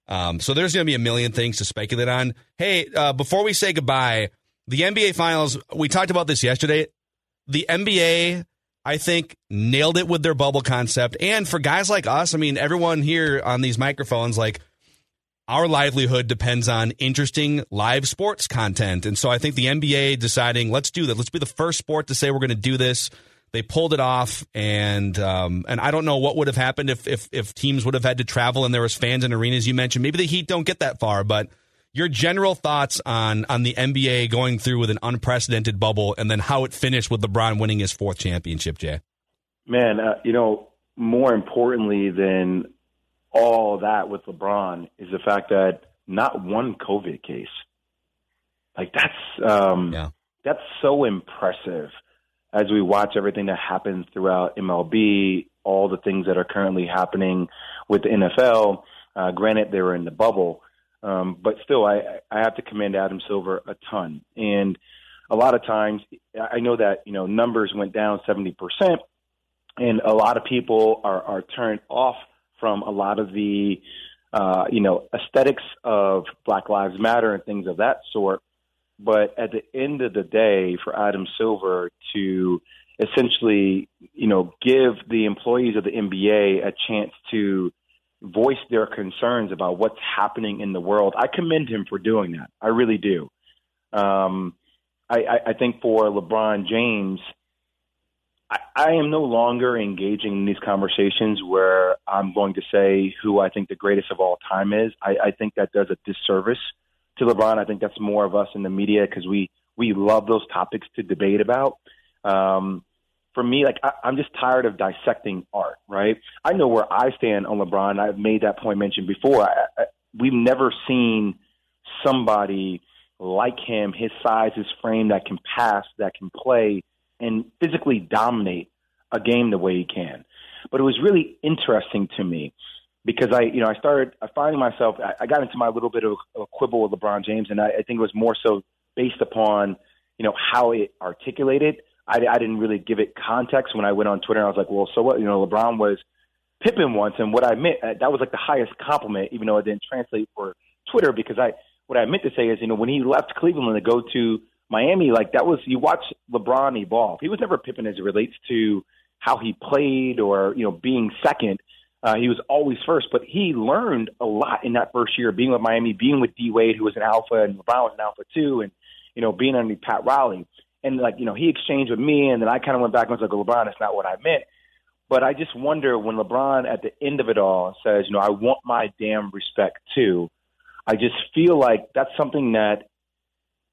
Um, so there's going to be a million things to speculate on. Hey, uh, before we say goodbye, the NBA Finals. We talked about this yesterday. The NBA, I think, nailed it with their bubble concept, and for guys like us, I mean, everyone here on these microphones, like our livelihood depends on interesting live sports content. And so I think the NBA deciding, let's do that. Let's be the first sport to say we're going to do this. They pulled it off, and um, and I don't know what would have happened if, if if teams would have had to travel and there was fans in arenas. You mentioned maybe the Heat don't get that far, but your general thoughts on on the NBA going through with an unprecedented bubble and then how it finished with LeBron winning his fourth championship, Jay. Man, uh, you know, more importantly than all that with LeBron is the fact that not one COVID case. Like that's um, Yeah. that's so impressive as we watch everything that happens throughout MLB, all the things that are currently happening with the NFL. Uh, granted, they were in the bubble, um, but still, I, I have to commend Adam Silver a ton. And a lot of times, I know that you know numbers went down seventy percent, and a lot of people are, are turned off from a lot of the uh, you know aesthetics of Black Lives Matter and things of that sort. But at the end of the day, for Adam Silver to essentially, you know, give the employees of the NBA a chance to voice their concerns about what's happening in the world, I commend him for doing that. I really do. Um, I, I, I think for LeBron James, I, I am no longer engaging in these conversations where I'm going to say who I think the greatest of all time is. I, I think that does a disservice to LeBron. I think that's more of us in the media because we we love those topics to debate about. Um, for me, like I, I'm just tired of dissecting art. Right? I know where I stand on LeBron. I've made that point mentioned before. I, I, we've never seen somebody like him, his size, his frame, that can pass, that can play, and physically dominate a game the way he can. But it was really interesting to me because I, you know, I started finding myself. I, I got into my little bit of a quibble with LeBron James, and I, I think it was more so based upon, you know, how it articulated. I, I didn't really give it context when I went on Twitter. And I was like, well, so what? You know, LeBron was Pippen once, and what I meant uh, that was like the highest compliment, even though it didn't translate for Twitter because I what I meant to say is, you know, when he left Cleveland to go to Miami, like that was you watch LeBron evolve. He was never Pippen as it relates to how he played or you know being second. Uh, he was always first, but he learned a lot in that first year, being with Miami, being with D Wade, who was an alpha, and LeBron was an alpha too, and you know, being underneath Pat Riley. And like, you know, he exchanged with me, and then I kind of went back and was like, LeBron, that's not what I meant. But I just wonder when LeBron at the end of it all says, you know, I want my damn respect too. I just feel like that's something that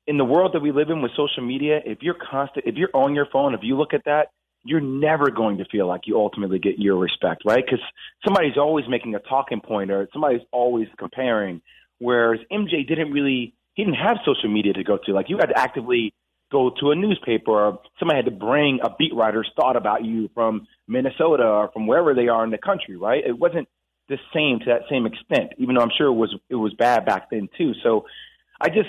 in the world that we live in with social media, if you're constant, if you're on your phone, if you look at that, you're never going to feel like you ultimately get your respect, right? Because somebody's always making a talking point or somebody's always comparing. Whereas MJ didn't really, he didn't have social media to go to. Like you had to actively go to a newspaper or somebody had to bring a beat writer's thought about you from Minnesota or from wherever they are in the country, right? It wasn't the same to that same extent, even though I'm sure it was it was bad back then too. So I just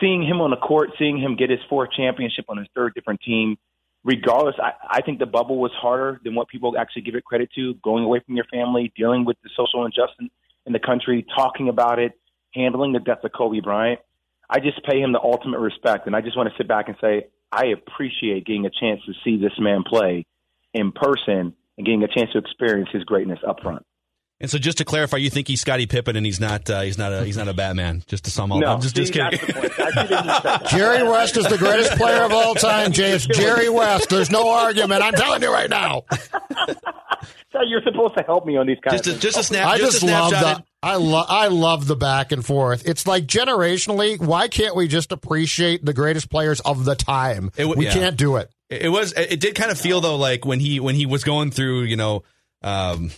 seeing him on the court, seeing him get his fourth championship on his third different team, regardless, I, I think the bubble was harder than what people actually give it credit to. Going away from your family, dealing with the social injustice in the country, talking about it, handling the death of Kobe Bryant. I just pay him the ultimate respect, and I just want to sit back and say I appreciate getting a chance to see this man play in person and getting a chance to experience his greatness up front. And so, just to clarify, you think he's Scottie Pippen and he's not uh, he's not a he's not a Batman. Just to sum up, no, I'm just, just kidding. Jerry West is the greatest player of all time, Jay. It's Jerry West. There's no argument. I'm telling you right now. so you're supposed to help me on these kinds just a, of just a snap. I just, just love that. the I love I love the back and forth. It's like generationally, why can't we just appreciate the greatest players of the time? It, we yeah. can't do it. It was. It did kind of feel though like when he when he was going through, you know. Um,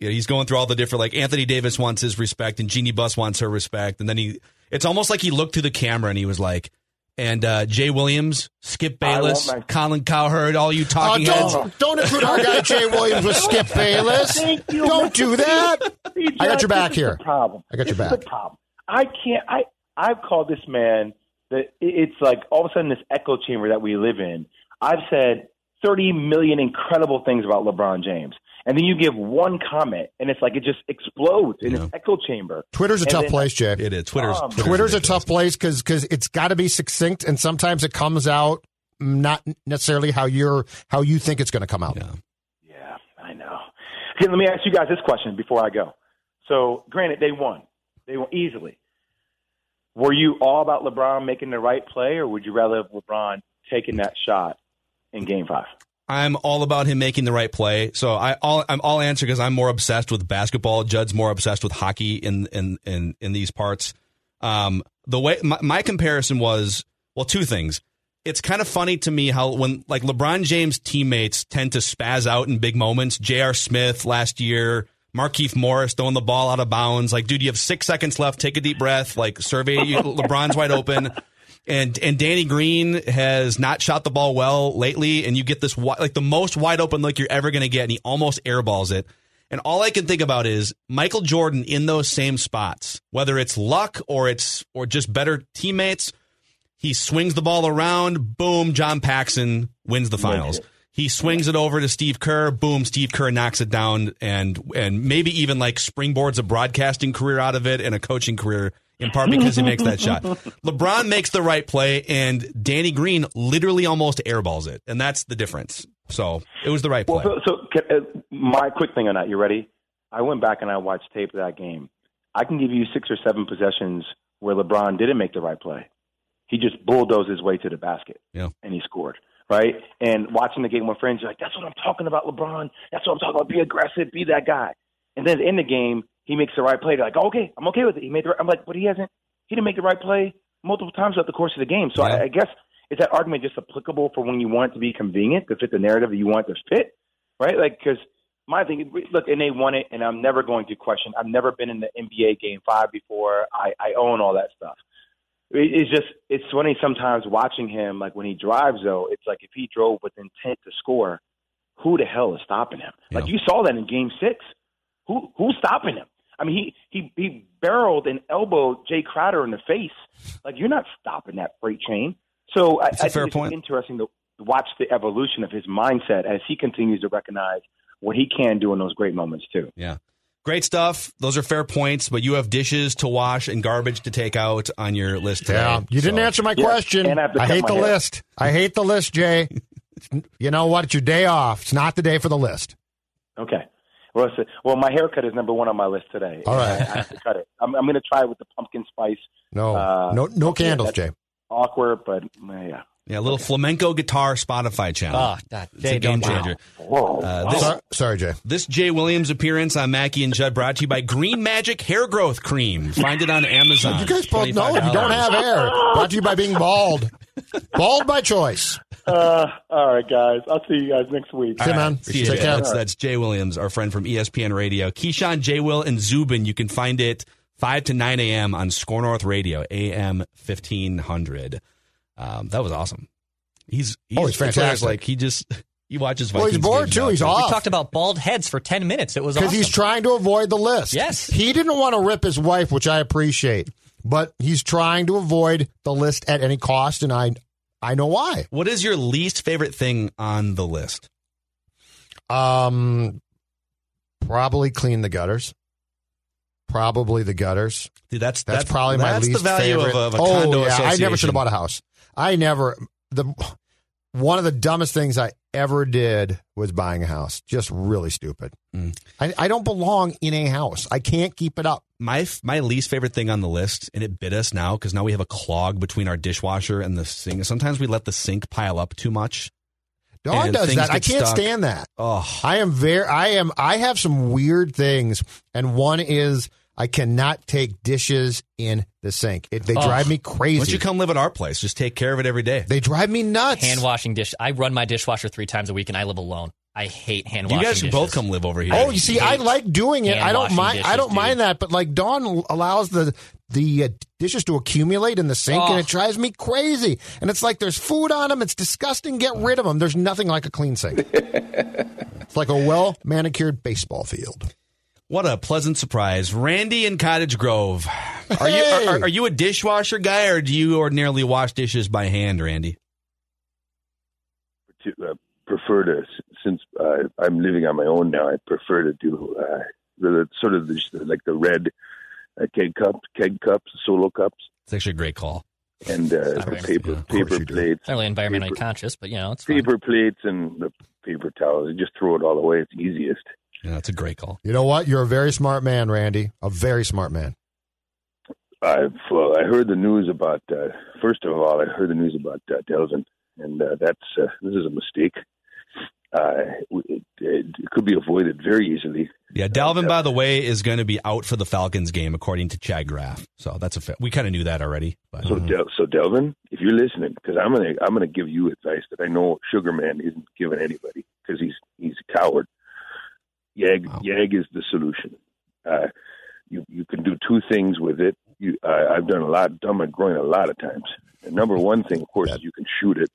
you know, he's going through all the different like Anthony Davis wants his respect and Jeanie Buss wants her respect, and then he it's almost like he looked through the camera and he was like, and uh, Jay Williams, Skip Bayless, my- Colin Cowherd, all you Uh, talking heads. don't don't include our guy Jay Williams with Skip Bayless. Thank you. Don't do that. See, I got your back this is here. the problem. I got your This is back. the problem. I can't. I I've called this man that it's like all of a sudden this echo chamber that we live in. I've said thirty million incredible things about LeBron James, and then you give one comment, and it's like it just explodes in Yeah. this echo chamber. Twitter's a And tough then- place, Jay. It is Twitter's. Um, Twitter's a tough place because it's got to be succinct, and sometimes it comes out not necessarily how you're how you think it's going to come out. Yeah. Yeah, I know. Okay, let me ask you guys this question before I go. So, granted, they won. They won easily. Were you all about LeBron making the right play, or would you rather have LeBron taking that shot in Game Five? I'm all about him making the right play. So I all I'm all answer because I'm more obsessed with basketball. Judd's more obsessed with hockey in in in, in these parts. Um, the way my, my comparison was well, two things. It's kind of funny to me how when like LeBron James teammates tend to spaz out in big moments. J.R. Smith last year, Markieff Morris throwing the ball out of bounds. Like, dude, you have six seconds left. Take a deep breath. Like, survey you. LeBron's wide open. And and Danny Green has not shot the ball well lately, and you get this like the most wide open look you're ever going to get, and he almost airballs it. And all I can think about is Michael Jordan in those same spots, whether it's luck or it's or just better teammates. He swings the ball around, boom, John Paxson wins the finals. He swings it over to Steve Kerr, boom, Steve Kerr knocks it down and and maybe even like springboards a broadcasting career out of it and a coaching career in part because he makes that shot. LeBron makes the right play and Danny Green literally almost airballs it. And that's the difference. So, it was the right play. Well, so, so uh, my quick thing on that. You ready? I went back and I watched tape of that game. I can give you six or seven possessions where LeBron didn't make the right play. He just bulldozed his way to the basket, Yeah. and he scored. Right? And watching the game with friends, you're like, "That's what I'm talking about, LeBron. That's what I'm talking about. Be aggressive. Be that guy." And then in the game, he makes the right play. They're like, oh, "Okay, I'm okay with it. He made the." Right. I'm like, "But he hasn't. He didn't make the right play multiple times throughout the course of the game." So Yeah. I, I guess is that argument just applicable for when you want it to be convenient to fit the narrative that you want to fit, right? Like because my thing, look, and they won it, and I'm never going to question. I've never been in the NBA Game Five before. I, I own all that stuff. It, it's just it's funny sometimes watching him. Like when he drives, though, it's like if he drove with intent to score, who the hell is stopping him? Like you saw that in Game Six. Who who's stopping him? I mean, he he he barreled and elbowed Jae Crowder in the face. Like you're not stopping that freight train. So I, It's I fair think point. it's interesting to watch the evolution of his mindset as he continues to recognize what he can do in those great moments too. Yeah. Great stuff. Those are fair points, but you have dishes to wash and garbage to take out on your list today. Yeah, you didn't So- answer my Yeah, question. and I I hate the hair. list. I hate the list, Jay. you know what? It's your day off. It's not the day for the list. Okay. Well, so- well, my haircut is number one on my list today. All right. I have to cut it. I'm, I'm going to try it with the pumpkin spice. No, Uh, no, no candles, that's Jay. Awkward, but uh, yeah. Yeah, a little flamenco guitar Spotify channel. Oh, God. It's a game changer. Whoa. Uh, this, Sorry, sorry, Jay. this Jay Williams appearance on Mackey and Judd brought to you by Green Magic Hair Growth Cream. Find it on Amazon. You guys both know if you don't have hair. Brought to you by being bald. bald by choice. Uh, all right, guys. I'll see you guys next week. See you, man. See you, Take Jay. care. That's, that's Jay Williams, our friend from ESPN Radio. Keyshawn, Jay Will, and Zubin. You can find it 5 to 9 a.m. on Score North Radio, AM 1500. Um, that was awesome. He's, he's, Oh, he's it's fantastic. Like he just he watches. Well, he's bored too. now, He's We talked about bald heads for 10 minutes. It was because awesome. he's trying to avoid the list. Yes. he didn't want to rip his wife, which I appreciate, but he's trying to avoid the list at any cost, and I, I know why. What is your least favorite thing on the list? Um, probably clean the gutters. Probably the gutters. Dude, that's That's, probably my least the value favorite. of, a- of a oh yeah, I never should have bought a house. I never the one of the dumbest things I ever did was buying a house. Just really stupid. Mm. I, I don't belong in a house. I can't keep it up. my my least favorite thing on the list, and it bit us now because now we have a clog between our dishwasher and the sink. Sometimes we let the sink pile up too much. Dawn does that. I can't stuck. stand that. Oh, I am very. I am. I have some weird things, and one is I cannot take dishes in the sink. It, they Oh. drive me crazy. why crazy. don't you come live at our place? Just take care of it every day. they drive me nuts. hand washing dish. I run my dishwasher three times a week, and I live alone. I hate hand You washing. guys should both come live over here. Oh, you see, I like doing it. I don't hand-washing mind. I don't dude. mind that, but like Dawn allows the the uh, dishes to accumulate in the sink, Oh. and it drives me crazy. And it's like there's food on them. It's disgusting. Get rid of them. There's nothing like a clean sink. it's like a well manicured baseball field. What a pleasant surprise, Randy in Cottage Grove. Are you are, are you a dishwasher guy, or do you ordinarily wash dishes by hand, Randy? to uh, prefer to since uh, I'm living on my own now. I prefer to do uh, the sort of the, like the red uh, keg cups, keg cups, solo cups, It's actually a great call. and uh, the right. paper Yeah, paper plates, It's not really environmentally Paper- conscious, but you know, it's fine. paper plates, and the paper towels. You just throw it all away. It's easiest. Yeah, that's a great call. You know what? You're a very smart man, Randy. A very smart man. I've well, I heard the news about. Uh, first of all, I heard the news about uh, Delvin, and uh, that's uh, this is a mistake. Uh, it, it, it could be avoided very easily. Yeah, Dalvin, by the way, is going to be out for the Falcons game, according to Chad Graff. So that's a fa- we kind of knew that already. But So, Del, so Delvin, if you're listening, because I'm gonna I'm gonna give you advice that I know Sugarman isn't giving anybody because he's he's a coward. Yag Wow. Yag is the solution. Uh, you you can do two things with it. You uh, I've done a lot, done my groin a lot of times. The number one thing, of course, is you can shoot it,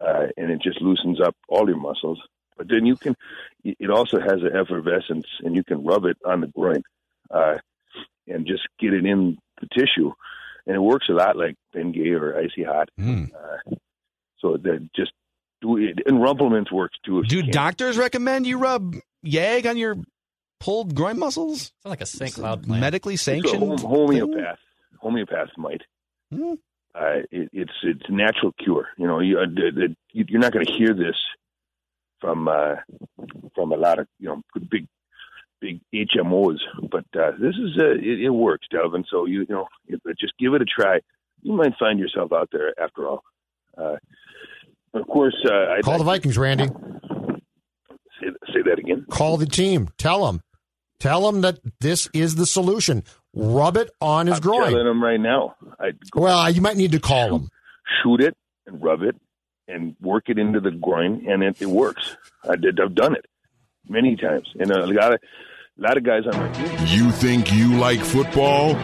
uh, and it just loosens up all your muscles. But then you can, it also has an effervescence, and you can rub it on the groin, uh, and just get it in the tissue and it works a lot like Bengay or Icy Hot. Mm. Uh, so that just do it, and Rumplemans works too. Do doctors recommend you rub Yag on your pulled groin muscles? Sounds like a St. Cloud plan. Medically So sanctioned? hom- homeopath, homeopath might. Hmm. Uh, it, it's it's a natural cure. You know, you, uh, the- the- you you're not going to hear this from uh, from a lot of you know big big HMOs, but uh, this is uh, it, it works, Delvin. So you you know it, just give it a try. You might find yourself out there after all. Uh, of course, uh, I'd Call the Vikings, Randy. To say, say that again. Call the team. Tell them. Tell them that this is the solution. Rub it on his I'm groin. telling him right now. I go Well, you might need to call him. shoot it and rub it and work it into the groin, and it, it works. I did. I've done it many times, and a lot of a lot of guys on my team. You think you like football?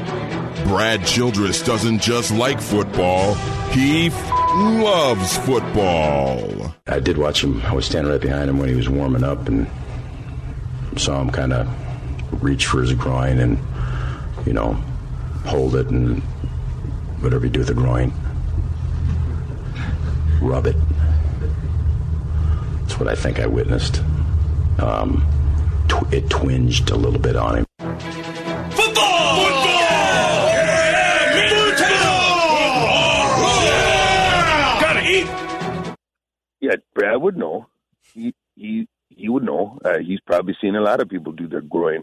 Brad Childress doesn't just like football, he f- loves football. I did watch him. I was standing right behind him when he was warming up and saw him kind of reach for his groin and, you know, hold it and whatever you do with the groin, rub it. That's what I think I witnessed. Um, tw- it twinged a little bit on him. Yeah, Brad would know. He he he he would know. Uh, he's probably seen a lot of people do their groin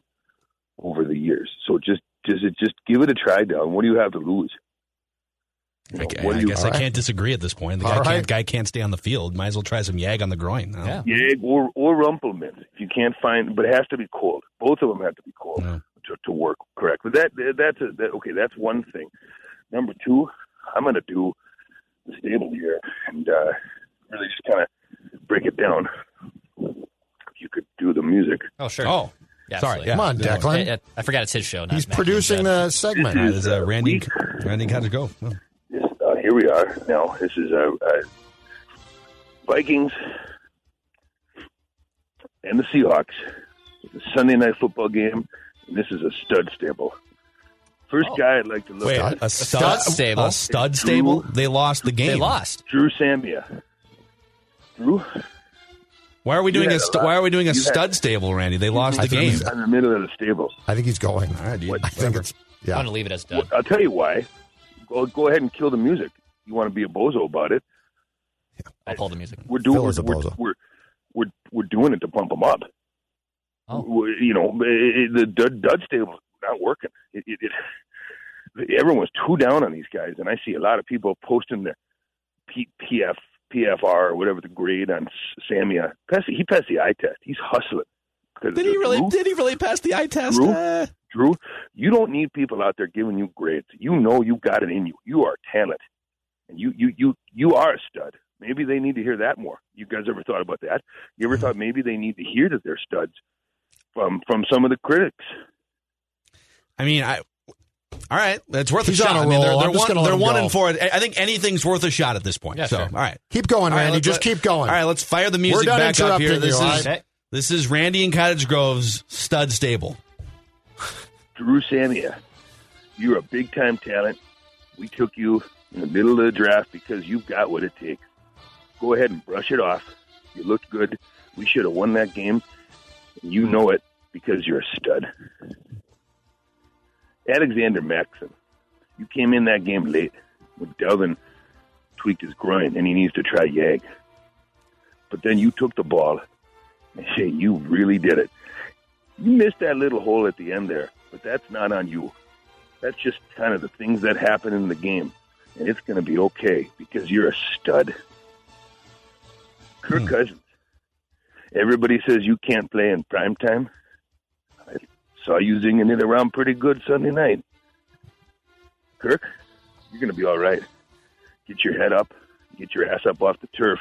over the years. So just just just give it a try, down. What do you have to lose? You know, I, what I do you- guess I can't disagree at this point. The guy All can't right. guy can't stay on the field. Might as well try some Yag on the groin. Yeah. Yeah, or or Rumpelman if you can't find, but it has to be cold. Both of them have to be cold to, to work correct. But that that's a, that, okay. That's one thing. Number two, I'm going to do the stable here and uh, really just kind of break it down. You could do the music. Oh, sure. Oh, Yeah, sorry. Yeah. Come on, Declan. I, I- I forgot it's his show. Not He's Mackey's, producing the segment. This is uh, Randy Randy Cottage go. Oh. This, uh, here we are now. This is uh, uh, Vikings and the Seahawks. It's a Sunday night football game, and this is a stud stable. First guy I'd like to look Wait, at a stud, stable? A stud stable. They lost the game. They lost. Dru Samia. Dru, Why are we doing had a a st- Why are we doing a you had- stud stable, Randy? They lost I the think game. I'm in the middle of the stable. I think he's going. All right, dude. I think it's I'm going to leave it as done. I'll tell you why. Go, go ahead and kill the music. You want to be a bozo about it? I'll pull the music. We're doing. Phil is a we're, bozo. we're, we're we're doing it to pump them up. Oh. We- you know, it, it- the dud, dud stable not working. It, it, it, everyone's too down on these guys, and I see a lot of people posting their P, PF PFR or whatever the grade on S- Samia. Passed, he passed the eye test. He's hustling. Did he really? Dru- Did he really pass the eye test? Dru? Uh, Dru, you don't need people out there giving you grades. You know you got it in you. You are talent, and you you you you are a stud. Maybe they need to hear that more. You guys ever thought about that? You ever thought maybe they need to hear that they're studs from from some of the critics? I mean, I. All right, it's worth He's a shot. on a I mean, they're, they're one, they're one go. and four. I I think anything's worth a shot at this point. Yeah, so, sure. all right, Keep going, All right, Randy. let's Just let- keep going. All right, let's fire the music done back up here. This you, is all right? this is Randy and Cottage Grove's stud stable. Dru Samia, you're a big time talent. We took you in the middle of the draft because you've got what it takes. Go ahead and brush it off. You looked good. We should have won that game. You know it because you're a stud. Alexander Mattison, you came in that game late when Delvin tweaked his groin and he needs to try Yag. But then you took the ball and hey, you really did it. You missed that little hole at the end there, but that's not on you. That's just kind of the things that happen in the game. And it's going to be okay because you're a stud. Kirk hmm. Cousins. Everybody says you can't play in prime time. I saw you zinging it around pretty good Sunday night. Kirk, you're going to be all right. Get your head up, get your ass up off the turf,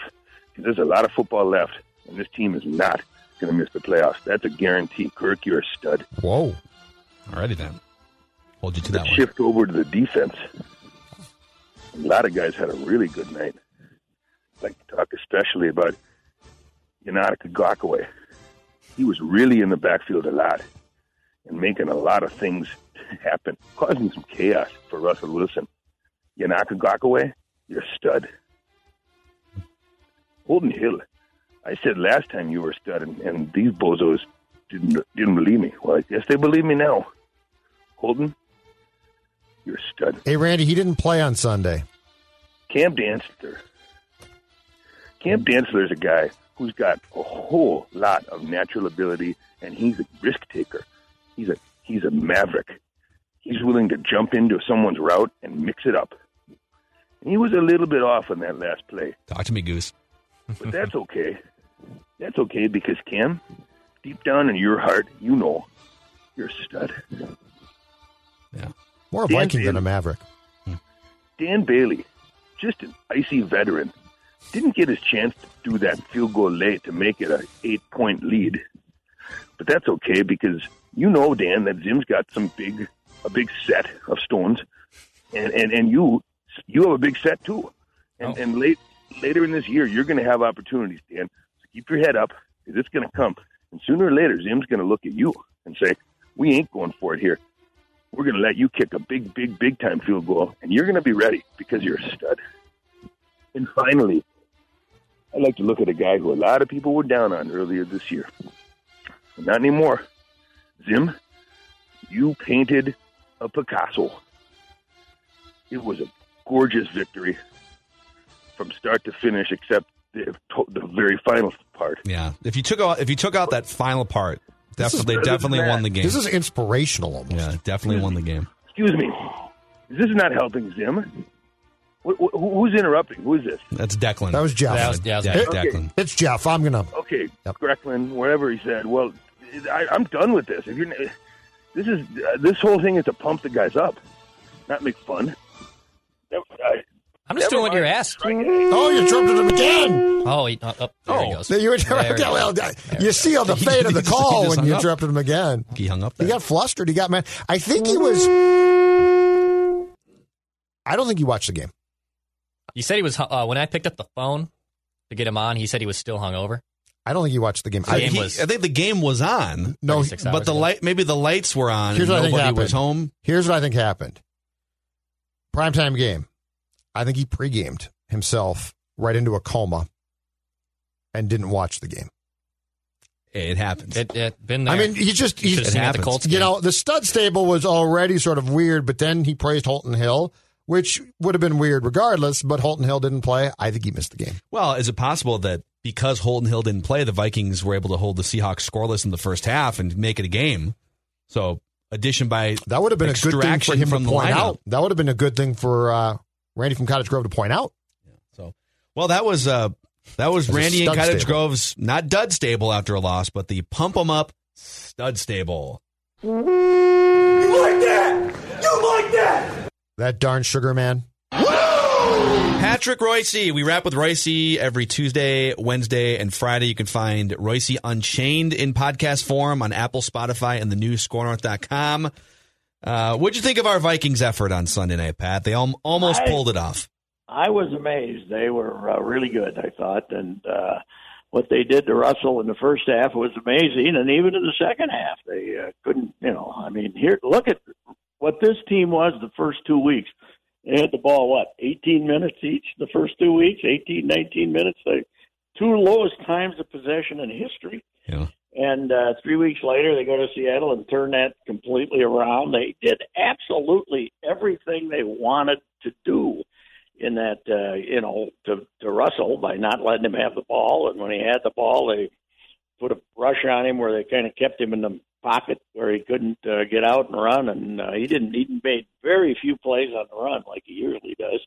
because there's a lot of football left, and this team is not going to miss the playoffs. That's a guarantee. Kirk, you're a stud. Whoa. Alrighty then, hold you to that Let's one. shift over to the defense. A lot of guys had a really good night. I'd like to talk especially about Yannick Ngakoue. He was really in the backfield a lot and making a lot of things happen, causing some chaos for Russell Wilson. Yannick Ngakoue, you're a stud. Holton Hill, I said last time you were a stud, and, and these bozos didn't didn't believe me. Well, I guess they believe me now. Holton, you're a stud. Hey, Randy, he didn't play on Sunday. Cam Dantzler. Cam Dantzler is a guy who's got a whole lot of natural ability, and he's a risk taker. He's a he's a maverick. He's willing to jump into someone's route and mix it up. And he was a little bit off on that last play, Talk to me, Goose. but that's okay. That's okay because Cam, deep down in your heart, you know you're a stud. Yeah, more of a Dan Viking than a Maverick. Hmm. Dan Bailey, just an icy veteran, didn't get his chance to do that field goal late to make it a eight point lead. But that's okay because you know, Dan, that Zim's got some big a big set of stones, and and, and you you have a big set too. And oh. and late later in this year, you're going to have opportunities, Dan. So keep your head up because it's going to come. And sooner or later, Zim's going to look at you and say, "We ain't going for it here. We're going to let you kick a big, big, big time field goal, and you're going to be ready because you're a stud." And finally, I'd like to look at a guy who a lot of people were down on earlier this year. Not anymore. Zim, you painted a Picasso. It was a gorgeous victory from start to finish, except the, the very final part. Yeah, if you took out if you took out that final part, This is definitely definitely won the game. This is inspirational almost. Yeah, definitely won the game. Excuse me. Is this is not helping Zim. Wh- wh- who's interrupting? Who is this? That's Declan. That was Jeff. That was- yeah, that was De- Okay. Declan. It's Jeff. I'm gonna. Okay, Declan, whatever he said. Well, I, I'm done with this. If you're, this is uh, this whole thing is to pump the guys up, not make fun. I- I'm just doing what you're mind. asked. Oh, you interrupted him again. Oh, he, oh, oh, there he Oh, goes. you, were, There he well, goes. you see on the He fate of the call when you hung up. interrupted him again. He hung up He got flustered. He got mad. I think he was. I don't think he watched the game. He said he was uh, when I picked up the phone to get him on. He said he was still hungover. I don't think he watched the game. The I, game He- was I think the game was on, no, 36 hours but the ago. light maybe the lights were on Here's and what I think nobody happened. was home. here's what I think happened. Primetime game. I think he pre-gamed himself right into a coma and didn't watch the game. It happens. It, it been there. I mean, he just You he, should have seen it the happens. Colts. you game. know the stud stable was already sort of weird, but then he praised Holton Hill, which would have been weird regardless. But Holton Hill didn't play. I think he missed the game. well, is it possible that because Holton Hill didn't play, the Vikings were able to hold the Seahawks scoreless in the first half and make it a game? So addition by That would have been a good thing for him from to point out. That would have been a good thing for uh, Randy from Cottage Grove to point out. So, well, that was uh, that was As Randy and Cottage stable. Grove's not dud stable after a loss, but the pump 'em up stud stable. You like that? You like that? That darn sugar man. Patrick Royce. We wrap with Royce every Tuesday, Wednesday, and Friday. You can find Royce Unchained in podcast form on Apple, Spotify, and the new scorenorth.com. Uh, what'd you think of our Vikings effort on Sunday night, Pat? They al- almost I- pulled it off. I was amazed. They were uh, really good, I thought, and uh, what they did to Russell in the first half was amazing, and even in the second half, they uh, couldn't. You know, I mean, here, look at what this team was the first two weeks. They had the ball what 18 minutes each the first two weeks, 18, 19 minutes. They two lowest times of possession in history. Yeah. And uh, three weeks later, they go to Seattle and turn that completely around. They did absolutely everything they wanted to do in that, uh, you know, to, to Russell by not letting him have the ball. And when he had the ball, they put a rush on him where they kind of kept him in the pocket where he couldn't uh, get out and run. And uh, he didn't, he made very few plays on the run like he usually does.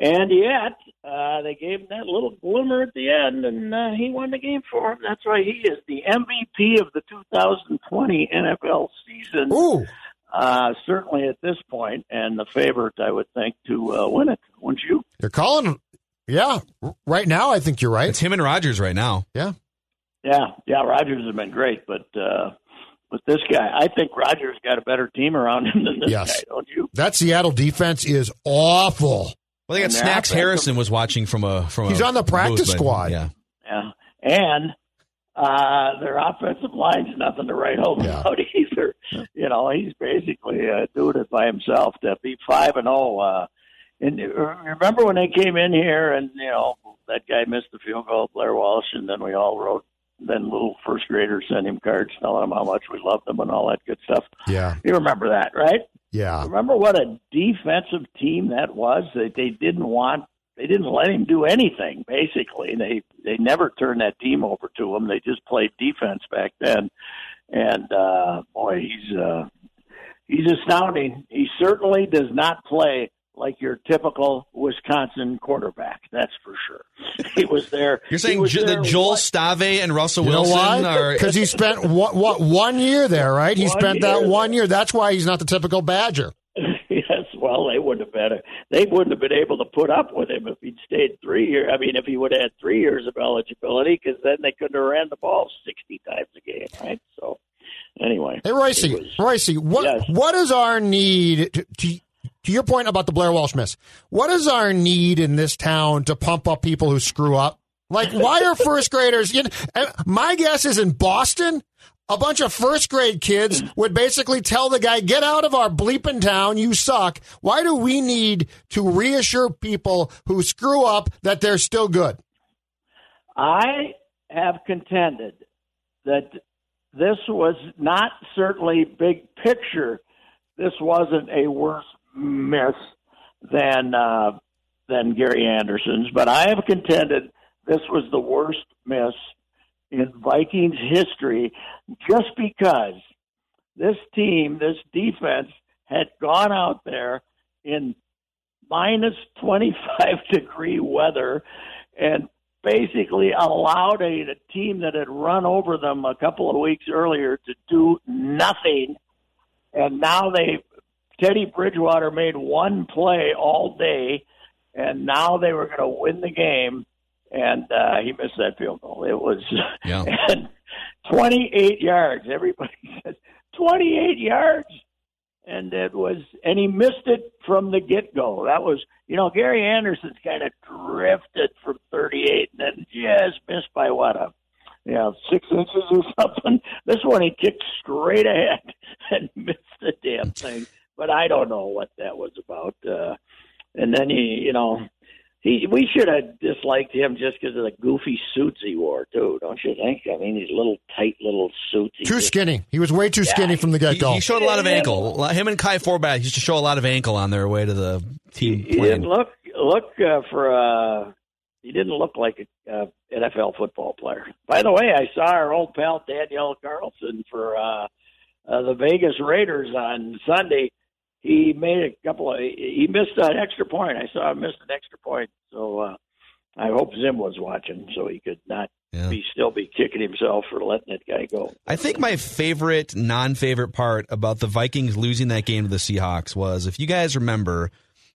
And yet, uh, they gave him that little glimmer at the end, and uh, he won the game for him. That's right. he is the MVP of the 2020 NFL season. Ooh. Uh, certainly at this point, and the favorite, I would think, to uh, win it. Wouldn't you? You're calling. Yeah, right now I think you're right. It's him and Rodgers right now. Yeah. Yeah, yeah. Rodgers has been great, but uh, with this guy, I think Rodgers got a better team around him than this Yes. guy. Don't you? That Seattle defense is awful. Well, they got And Snacks offensive- Harrison was watching from a from. A He's a on the practice booth, squad. Yeah, Yeah, and uh, their offensive line's nothing to write home Yeah. about either. You know, he's basically uh, doing it by himself to be five and zero. Uh, and uh, remember when they came in here, and you know that guy missed the field goal, Blair Walsh, and then we all wrote. Then little first graders sent him cards telling him how much we loved him and all that good stuff. Yeah. You remember that, right? Yeah. Remember what a defensive team that was? That they didn't want, they didn't let him do anything. Basically, they they never turned that team over to him. They just played defense back then. And uh, boy, he's uh, he's astounding. He certainly does not play like your typical Wisconsin quarterback. That's for sure. He was there. you're saying was J- that Joel one- Stave and Russell You Wilson are Because he spent what, what one year there, right? He One spent that year one year. That's why he's not the typical Badger. yes, well, they wouldn't have been. They wouldn't have been able to put up with him if he'd stayed three years. I mean, if he would have had three years of eligibility, because then they couldn't have ran the ball sixty times a game, right? So, anyway, Hey, Royce, it was- Royce, what Yes. what is our need to, to to your point about the Blair Walsh miss? What is our need in this town to pump up people who screw up? Like, why are first graders? You know, my guess is in Boston, a bunch of first grade kids would basically tell the guy, "Get out of our bleeping town, you suck." Why do we need to reassure people who screw up that they're still good? I have contended that this was not certainly big picture. This wasn't a worse miss than uh, than Gary Anderson's, but I have contended this was the worst miss in Vikings history just because this team, this defense had gone out there in minus 25 degree weather and basically allowed a, a team that had run over them a couple of weeks earlier to do nothing. And now they, Teddy Bridgewater made one play all day, and now they were going to win the game. And uh, he missed that field goal. It was Yeah. and 28 yards. Everybody says 28 yards and it was and he missed it from the get go. That was you know Gary Anderson's kind of drifted from 38 and then just missed by what a you know six inches or something. This one he kicked straight ahead and missed the damn thing. But I don't know what that was about. Uh, and then he you know. He, we should have disliked him just because of the goofy suits he wore too, don't you think? I mean, these little tight little suits. Too just- skinny. He was way too skinny from the get go. he showed a lot of ankle. Him and Kai Forbath used to show a lot of ankle on their way to the team He plane. didn't look look uh, for uh he didn't look like a uh, NFL football player. By the way, I saw our old pal Daniel Carlson for uh, uh the Vegas Raiders on Sunday. He made a couple of he missed an extra point. I saw him miss an extra point. So uh I hope Zim was watching so he could not be still be kicking himself for letting that guy go. I think my favorite, non-favorite part about the Vikings losing that game to the Seahawks was, if you guys remember,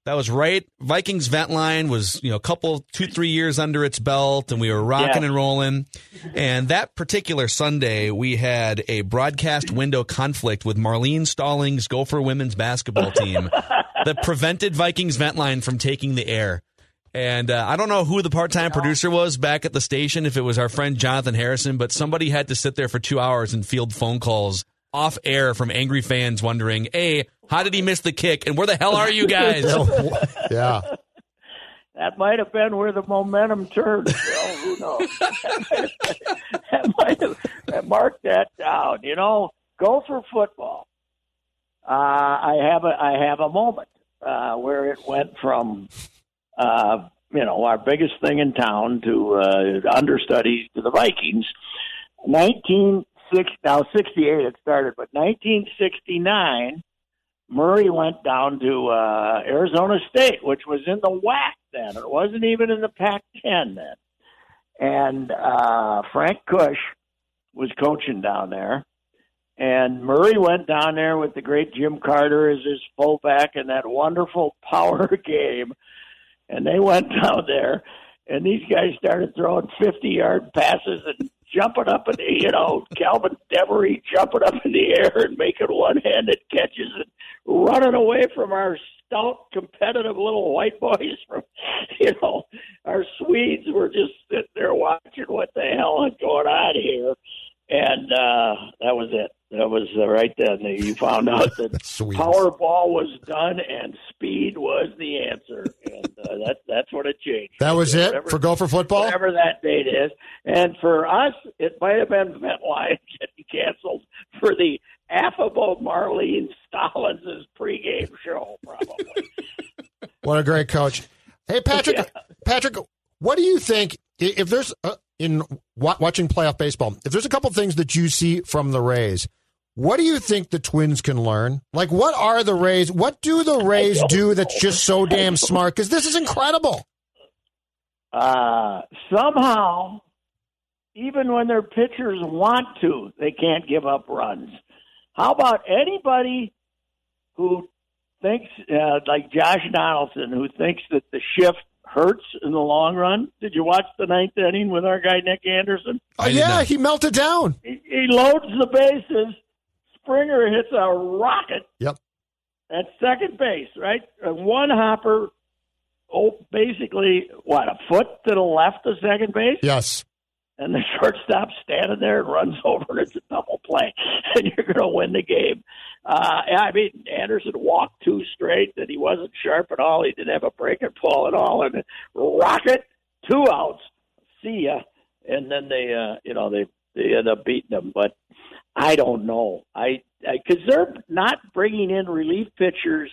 that was right. Vikings vent line was, you know, a couple, two, three years under its belt, and we were rocking Yeah. and rolling. And that particular Sunday, we had a broadcast window conflict with Marlene Stollings' Gopher women's basketball team that prevented Vikings vent line from taking the air. And uh, I don't know who the part-time producer was back at the station, if it was our friend Jonathan Harrison, but somebody had to sit there for two hours and field phone calls off air from angry fans wondering, "A, how did he miss the kick? And where the hell are you guys?" yeah. That might have been where the momentum turned. Well, who knows? that might have that marked that down. You know, Gopher football. Uh, I have a I have a moment uh, where it went from uh, you know our biggest thing in town to uh, understudies to the Vikings. Nineteen six now sixty eight it started, but nineteen sixty nine. Murray went down to uh, Arizona State, which was in the WAC then. It wasn't even in the Pac-10 then. And uh, Frank Kush was coaching down there. And Murray went down there with the great Jim Carter as his fullback in that wonderful power game. And they went down there, and these guys started throwing 50 yard passes and jumping up in the, you know, Calvin Demery jumping up in the air and making one handed catches and running away from our stout, competitive little white boys from, you know, our Swedes were just sitting there watching what the hell is going on here. And uh, that was it. That was uh, right then. You found out that Powerball was done and speed was the answer, and uh, that that's what it changed. That was it Whatever- for Gopher Football? Whatever that date is, and for us, it might have been MetLife getting canceled for the affable Marlene Stollings' pregame show, probably. What a great coach. Hey, Patrick, Patrick, what do you think if there's uh, in watching playoff baseball, if there's a couple things that you see from the Rays, what do you think the Twins can learn? Like, what are the Rays? What do the Rays do that's just so damn smart? Because this is incredible. uh, somehow, even when their pitchers want to, they can't give up runs. How about anybody who thinks, uh, like Josh Donaldson, who thinks that the shift hurts in the long run? Did you watch the ninth inning with our guy Nick Anderson? Oh, yeah, he melted down. He, he loads the bases. Springer hits a rocket Yep. at second base, right? One hopper, oh, basically, what, a foot to the left of second base? Yes. And the shortstop standing there and runs over and it's a double play, and you're going to win the game. Uh, I mean, Anderson walked two straight, and he wasn't sharp at all. He didn't have a breaking ball at all, and rocket, two outs. See ya. And then they, uh, you know, they they end up beating them. But I don't know. I because they're not bringing in relief pitchers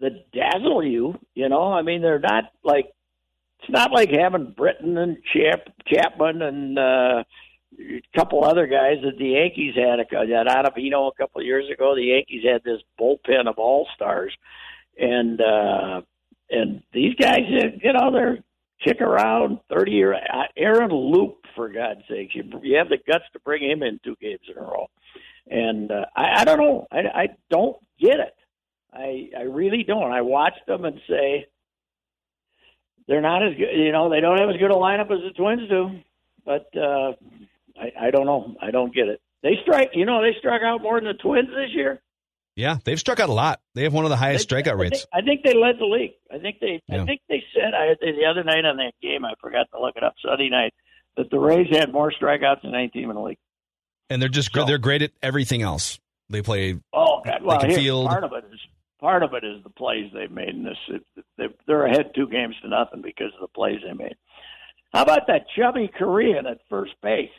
that dazzle you. You know, I mean, they're not like it's not like having Britton and Chap, Chapman and uh, a couple other guys that the Yankees had. A, that Ottavino a couple of years ago, the Yankees had this bullpen of all stars, and uh, and these guys, you know, they're kick around thirty year. Aaron Loup, for God's sake, you you have the guts to bring him in two games in a row, and uh, I, I don't know, I, I don't get it. I I really don't. I watch them and say they're not as good. You know, they don't have as good a lineup as the Twins do. But uh, I, I don't know. I don't get it. They strike. You know, they struck out more than the Twins this year. Yeah, they've struck out a lot. They have one of the highest They- strikeout I rates. think, I think they led the league. I think they. Yeah. I think they said I the other night on that game. I forgot to look it up Sunday night that the Rays had more strikeouts than any team in the league. and they're just they're great at everything else. They play. Oh, God. They well, can here, field. part of it is part of it is the plays they've made in this. It, they, they're ahead two games to nothing because of the plays they made. How about that chubby Korean at first base?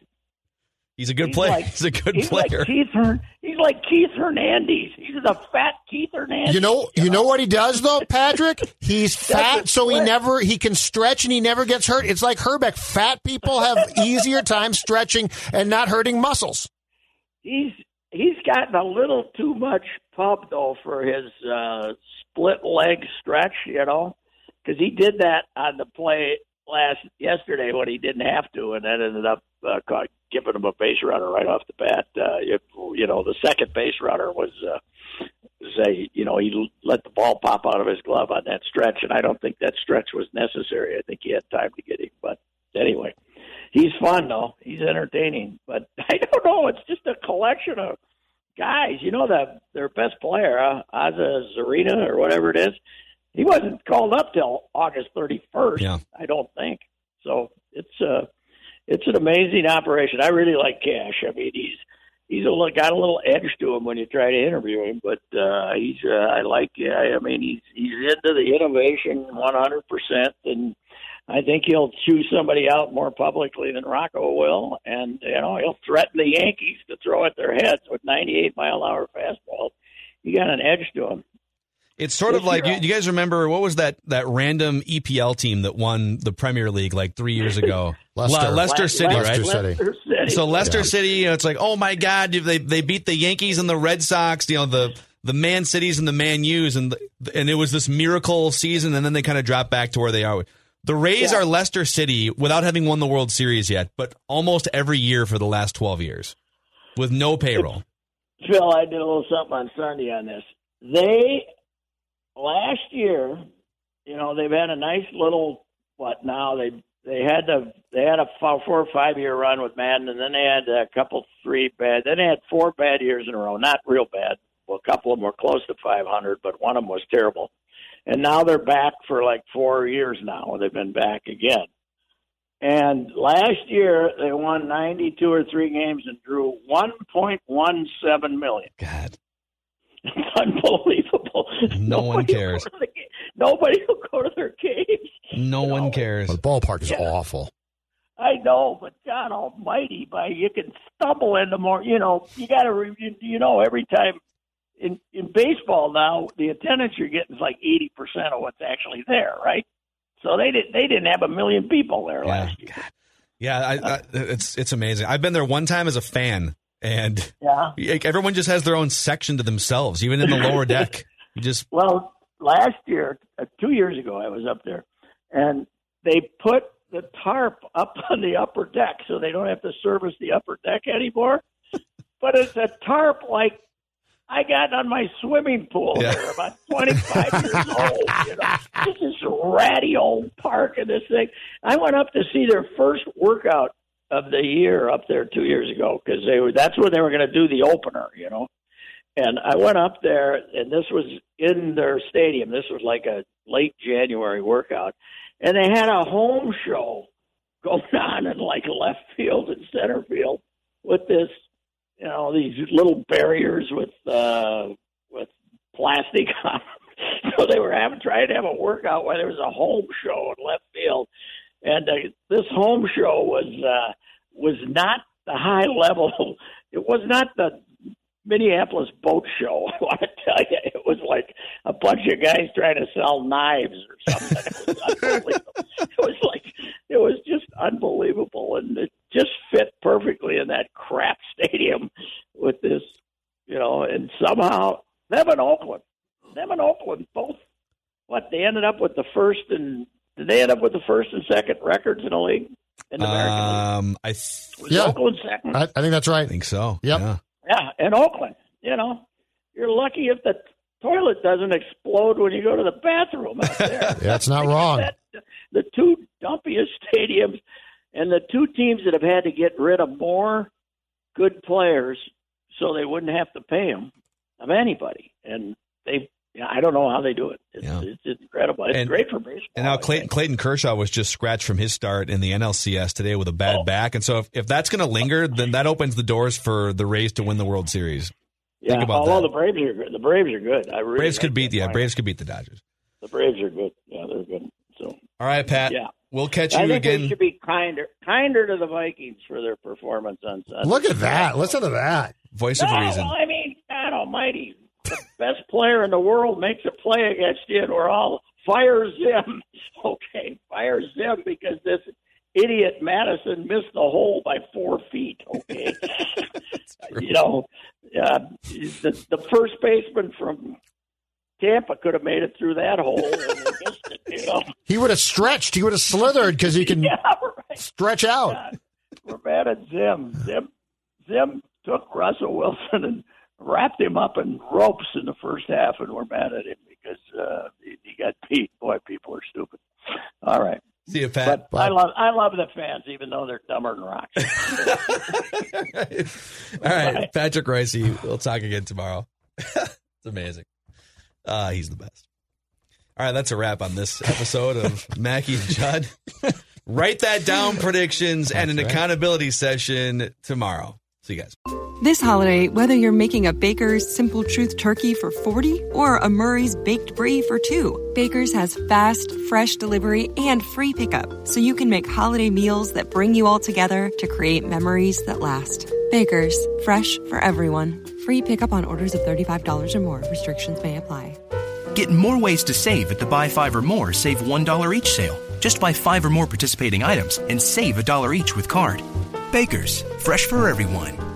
He's a good He's player. like- he's a good he's player. Like Keith Hern, he's like Keith Hernandez. He's a fat Keith Hernandez. You know, you know what he does though, Patrick. He's fat, so he never he can stretch and he never gets hurt. It's like Hrbek. Fat people have easier time stretching and not hurting muscles. he's he's gotten a little too much pub though for his uh, split leg stretch, you know, because he did that on the play last yesterday when he didn't have to, and that ended up uh, caught, giving him a base runner right off the bat. Uh, you, you know, the second base runner was. Uh, say you know he let the ball pop out of his glove on that stretch and I don't think that stretch was necessary. I think he had time to get him. But anyway, he's fun though. He's entertaining. But I don't know. It's just a collection of guys. You know that their best player, uh, Aza Zarina or whatever it is. He wasn't called up till August 31st. Yeah. I don't think so. It's uh it's an amazing operation. I really like Cash. I mean, he's he's a, got a little edge to him when you try to interview him, but uh, he's uh, I like. Yeah, I mean, he's he's into the innovation 100, percent and I think he'll choose somebody out more publicly than Rocco will, and you know he'll threaten the Yankees to throw at their heads with 98 mile an hour fastball. He got an edge to him. It's sort of This like you, you guys remember what was that that random EPL team that won the Premier League like three years ago? Leicester. Le- Leicester City, Leicester right? City. Leicester City. So Leicester Yeah. City, you know, it's like, oh my God, they they beat the Yankees and the Red Sox, you know, the the Man Cities and the Man U's, and the, and it was this miracle season, and then they kind of dropped back to where they are. The Rays Yeah. are Leicester City without having won the World Series yet, but almost every year for the last twelve years, with no payroll. Phil, I did a little something on Sunday on this. They last year, you know, they've had a nice little what now they they had the they had a four or five year run with Madden, and then they had a couple three bad. Then they had four bad years in a row, not real bad. Well, a couple of them were close to 500, but one of them was terrible. And now they're back for like four years now. They've been back again. And last year they won 92 or three games and drew 1.17 million. God, It's unbelievable. No one Nobody will cares. go the Nobody will go to their games. no one cares. The ballpark is Yeah. awful. I know, but God Almighty, by you can stumble into more. You know, you got to. You, you know, every time in in baseball now, the attendance you're getting is like eighty percent of what's actually there, right? So they didn't. They didn't have a million people there Yeah. last year. Yeah, I, I, it's it's amazing. I've been there one time as a fan, and Yeah. everyone just has their own section to themselves, even in the lower deck. You just Well, last year, uh, two years ago, I was up there, and they put the tarp up on the upper deck so they don't have to service the upper deck anymore. but it's a tarp like I got on my swimming pool. Yeah. There, about 25 years old. You know, this is a ratty old park and this thing. I went up to see their first workout of the year up there two years ago because they were that's when they were going to do the opener. You know. And I went up there, and this was in their stadium. This was like a late January workout, and they had a home show going on in like left field and center field with this, you know, these little barriers with uh, with plastic on. So they were having trying to have a workout while there was a home show in left field, and uh, this home show was uh, was not the high level. It was not the Minneapolis boat show. I want to tell you, it was like a bunch of guys trying to sell knives or something. It was unbelievable. it was just fit perfectly in that crap stadium with this, you know, and somehow them and Oakland, them and Oakland both, what they ended up with the first and did they end up with the first and second records in the league in the American um, League? I th- was yeah. Oakland second. I, I, think that's right. I think so. Yep. Yeah. Yeah, in Oakland, you know, you're lucky if the toilet doesn't explode when you go to the bathroom out there. That's not wrong. That, the two dumpiest stadiums and the two teams that have had to get rid of more good players so they wouldn't have to pay them of anybody. And they, I don't know how they do it. It's, it's, it's incredible. It's And- great for baseball. And now Clayton, Clayton Kershaw was just scratched from his start in the NLCS today with a bad Oh. back. And so if, if that's going to linger, then that opens the doors for the Rays to win the World Series. Yeah, Think about although that. the Braves are good. The Braves are good. I really Braves like could beat yeah. Braves could beat the Dodgers. The Braves are good. Yeah, they're good. So All right, Pat. Yeah. We'll catch I you think again. they should be kinder, kinder to the Vikings for their performance on Sunday. Look at that. Listen to that. Voice no, of reason. well, I mean, God Almighty, the best player in the world makes a play against you, and we're all fire Zim. Okay, fire Zim because this idiot Mattison missed the hole by four feet. Okay, you know, uh, the the first baseman from Tampa could have made it through that hole, and he missed it. You know, He would have stretched. He would have slithered because he can yeah, right. stretch out. We're mad at Zim. Zim Zim took Russell Wilson and wrapped him up in ropes in the first half, and we're mad at him because uh, he, he got beat. Boy, people are stupid. All right. See you, Pat. But I love I love the fans, even though they're dumber than rocks. All right, Patrick Reusse. We'll talk again tomorrow. it's amazing. Uh, he's the best. All right, that's a wrap on this episode of Mackey and Judd. Write that down, predictions, and an right. accountability session tomorrow. See you guys. This holiday, whether you're making a Baker's Simple Truth turkey for 40 or a Murray's Baked Brie for two, Baker's has fast, fresh delivery and free pickup, so you can make holiday meals that bring you all together to create memories that last. Baker's, fresh for everyone. Free pickup on orders of $35 or more. Restrictions may apply. Get more ways to save at the Buy Five or More Save $1 each sale. Just buy five or more participating items and save a dollar each with card. Baker's, fresh for everyone.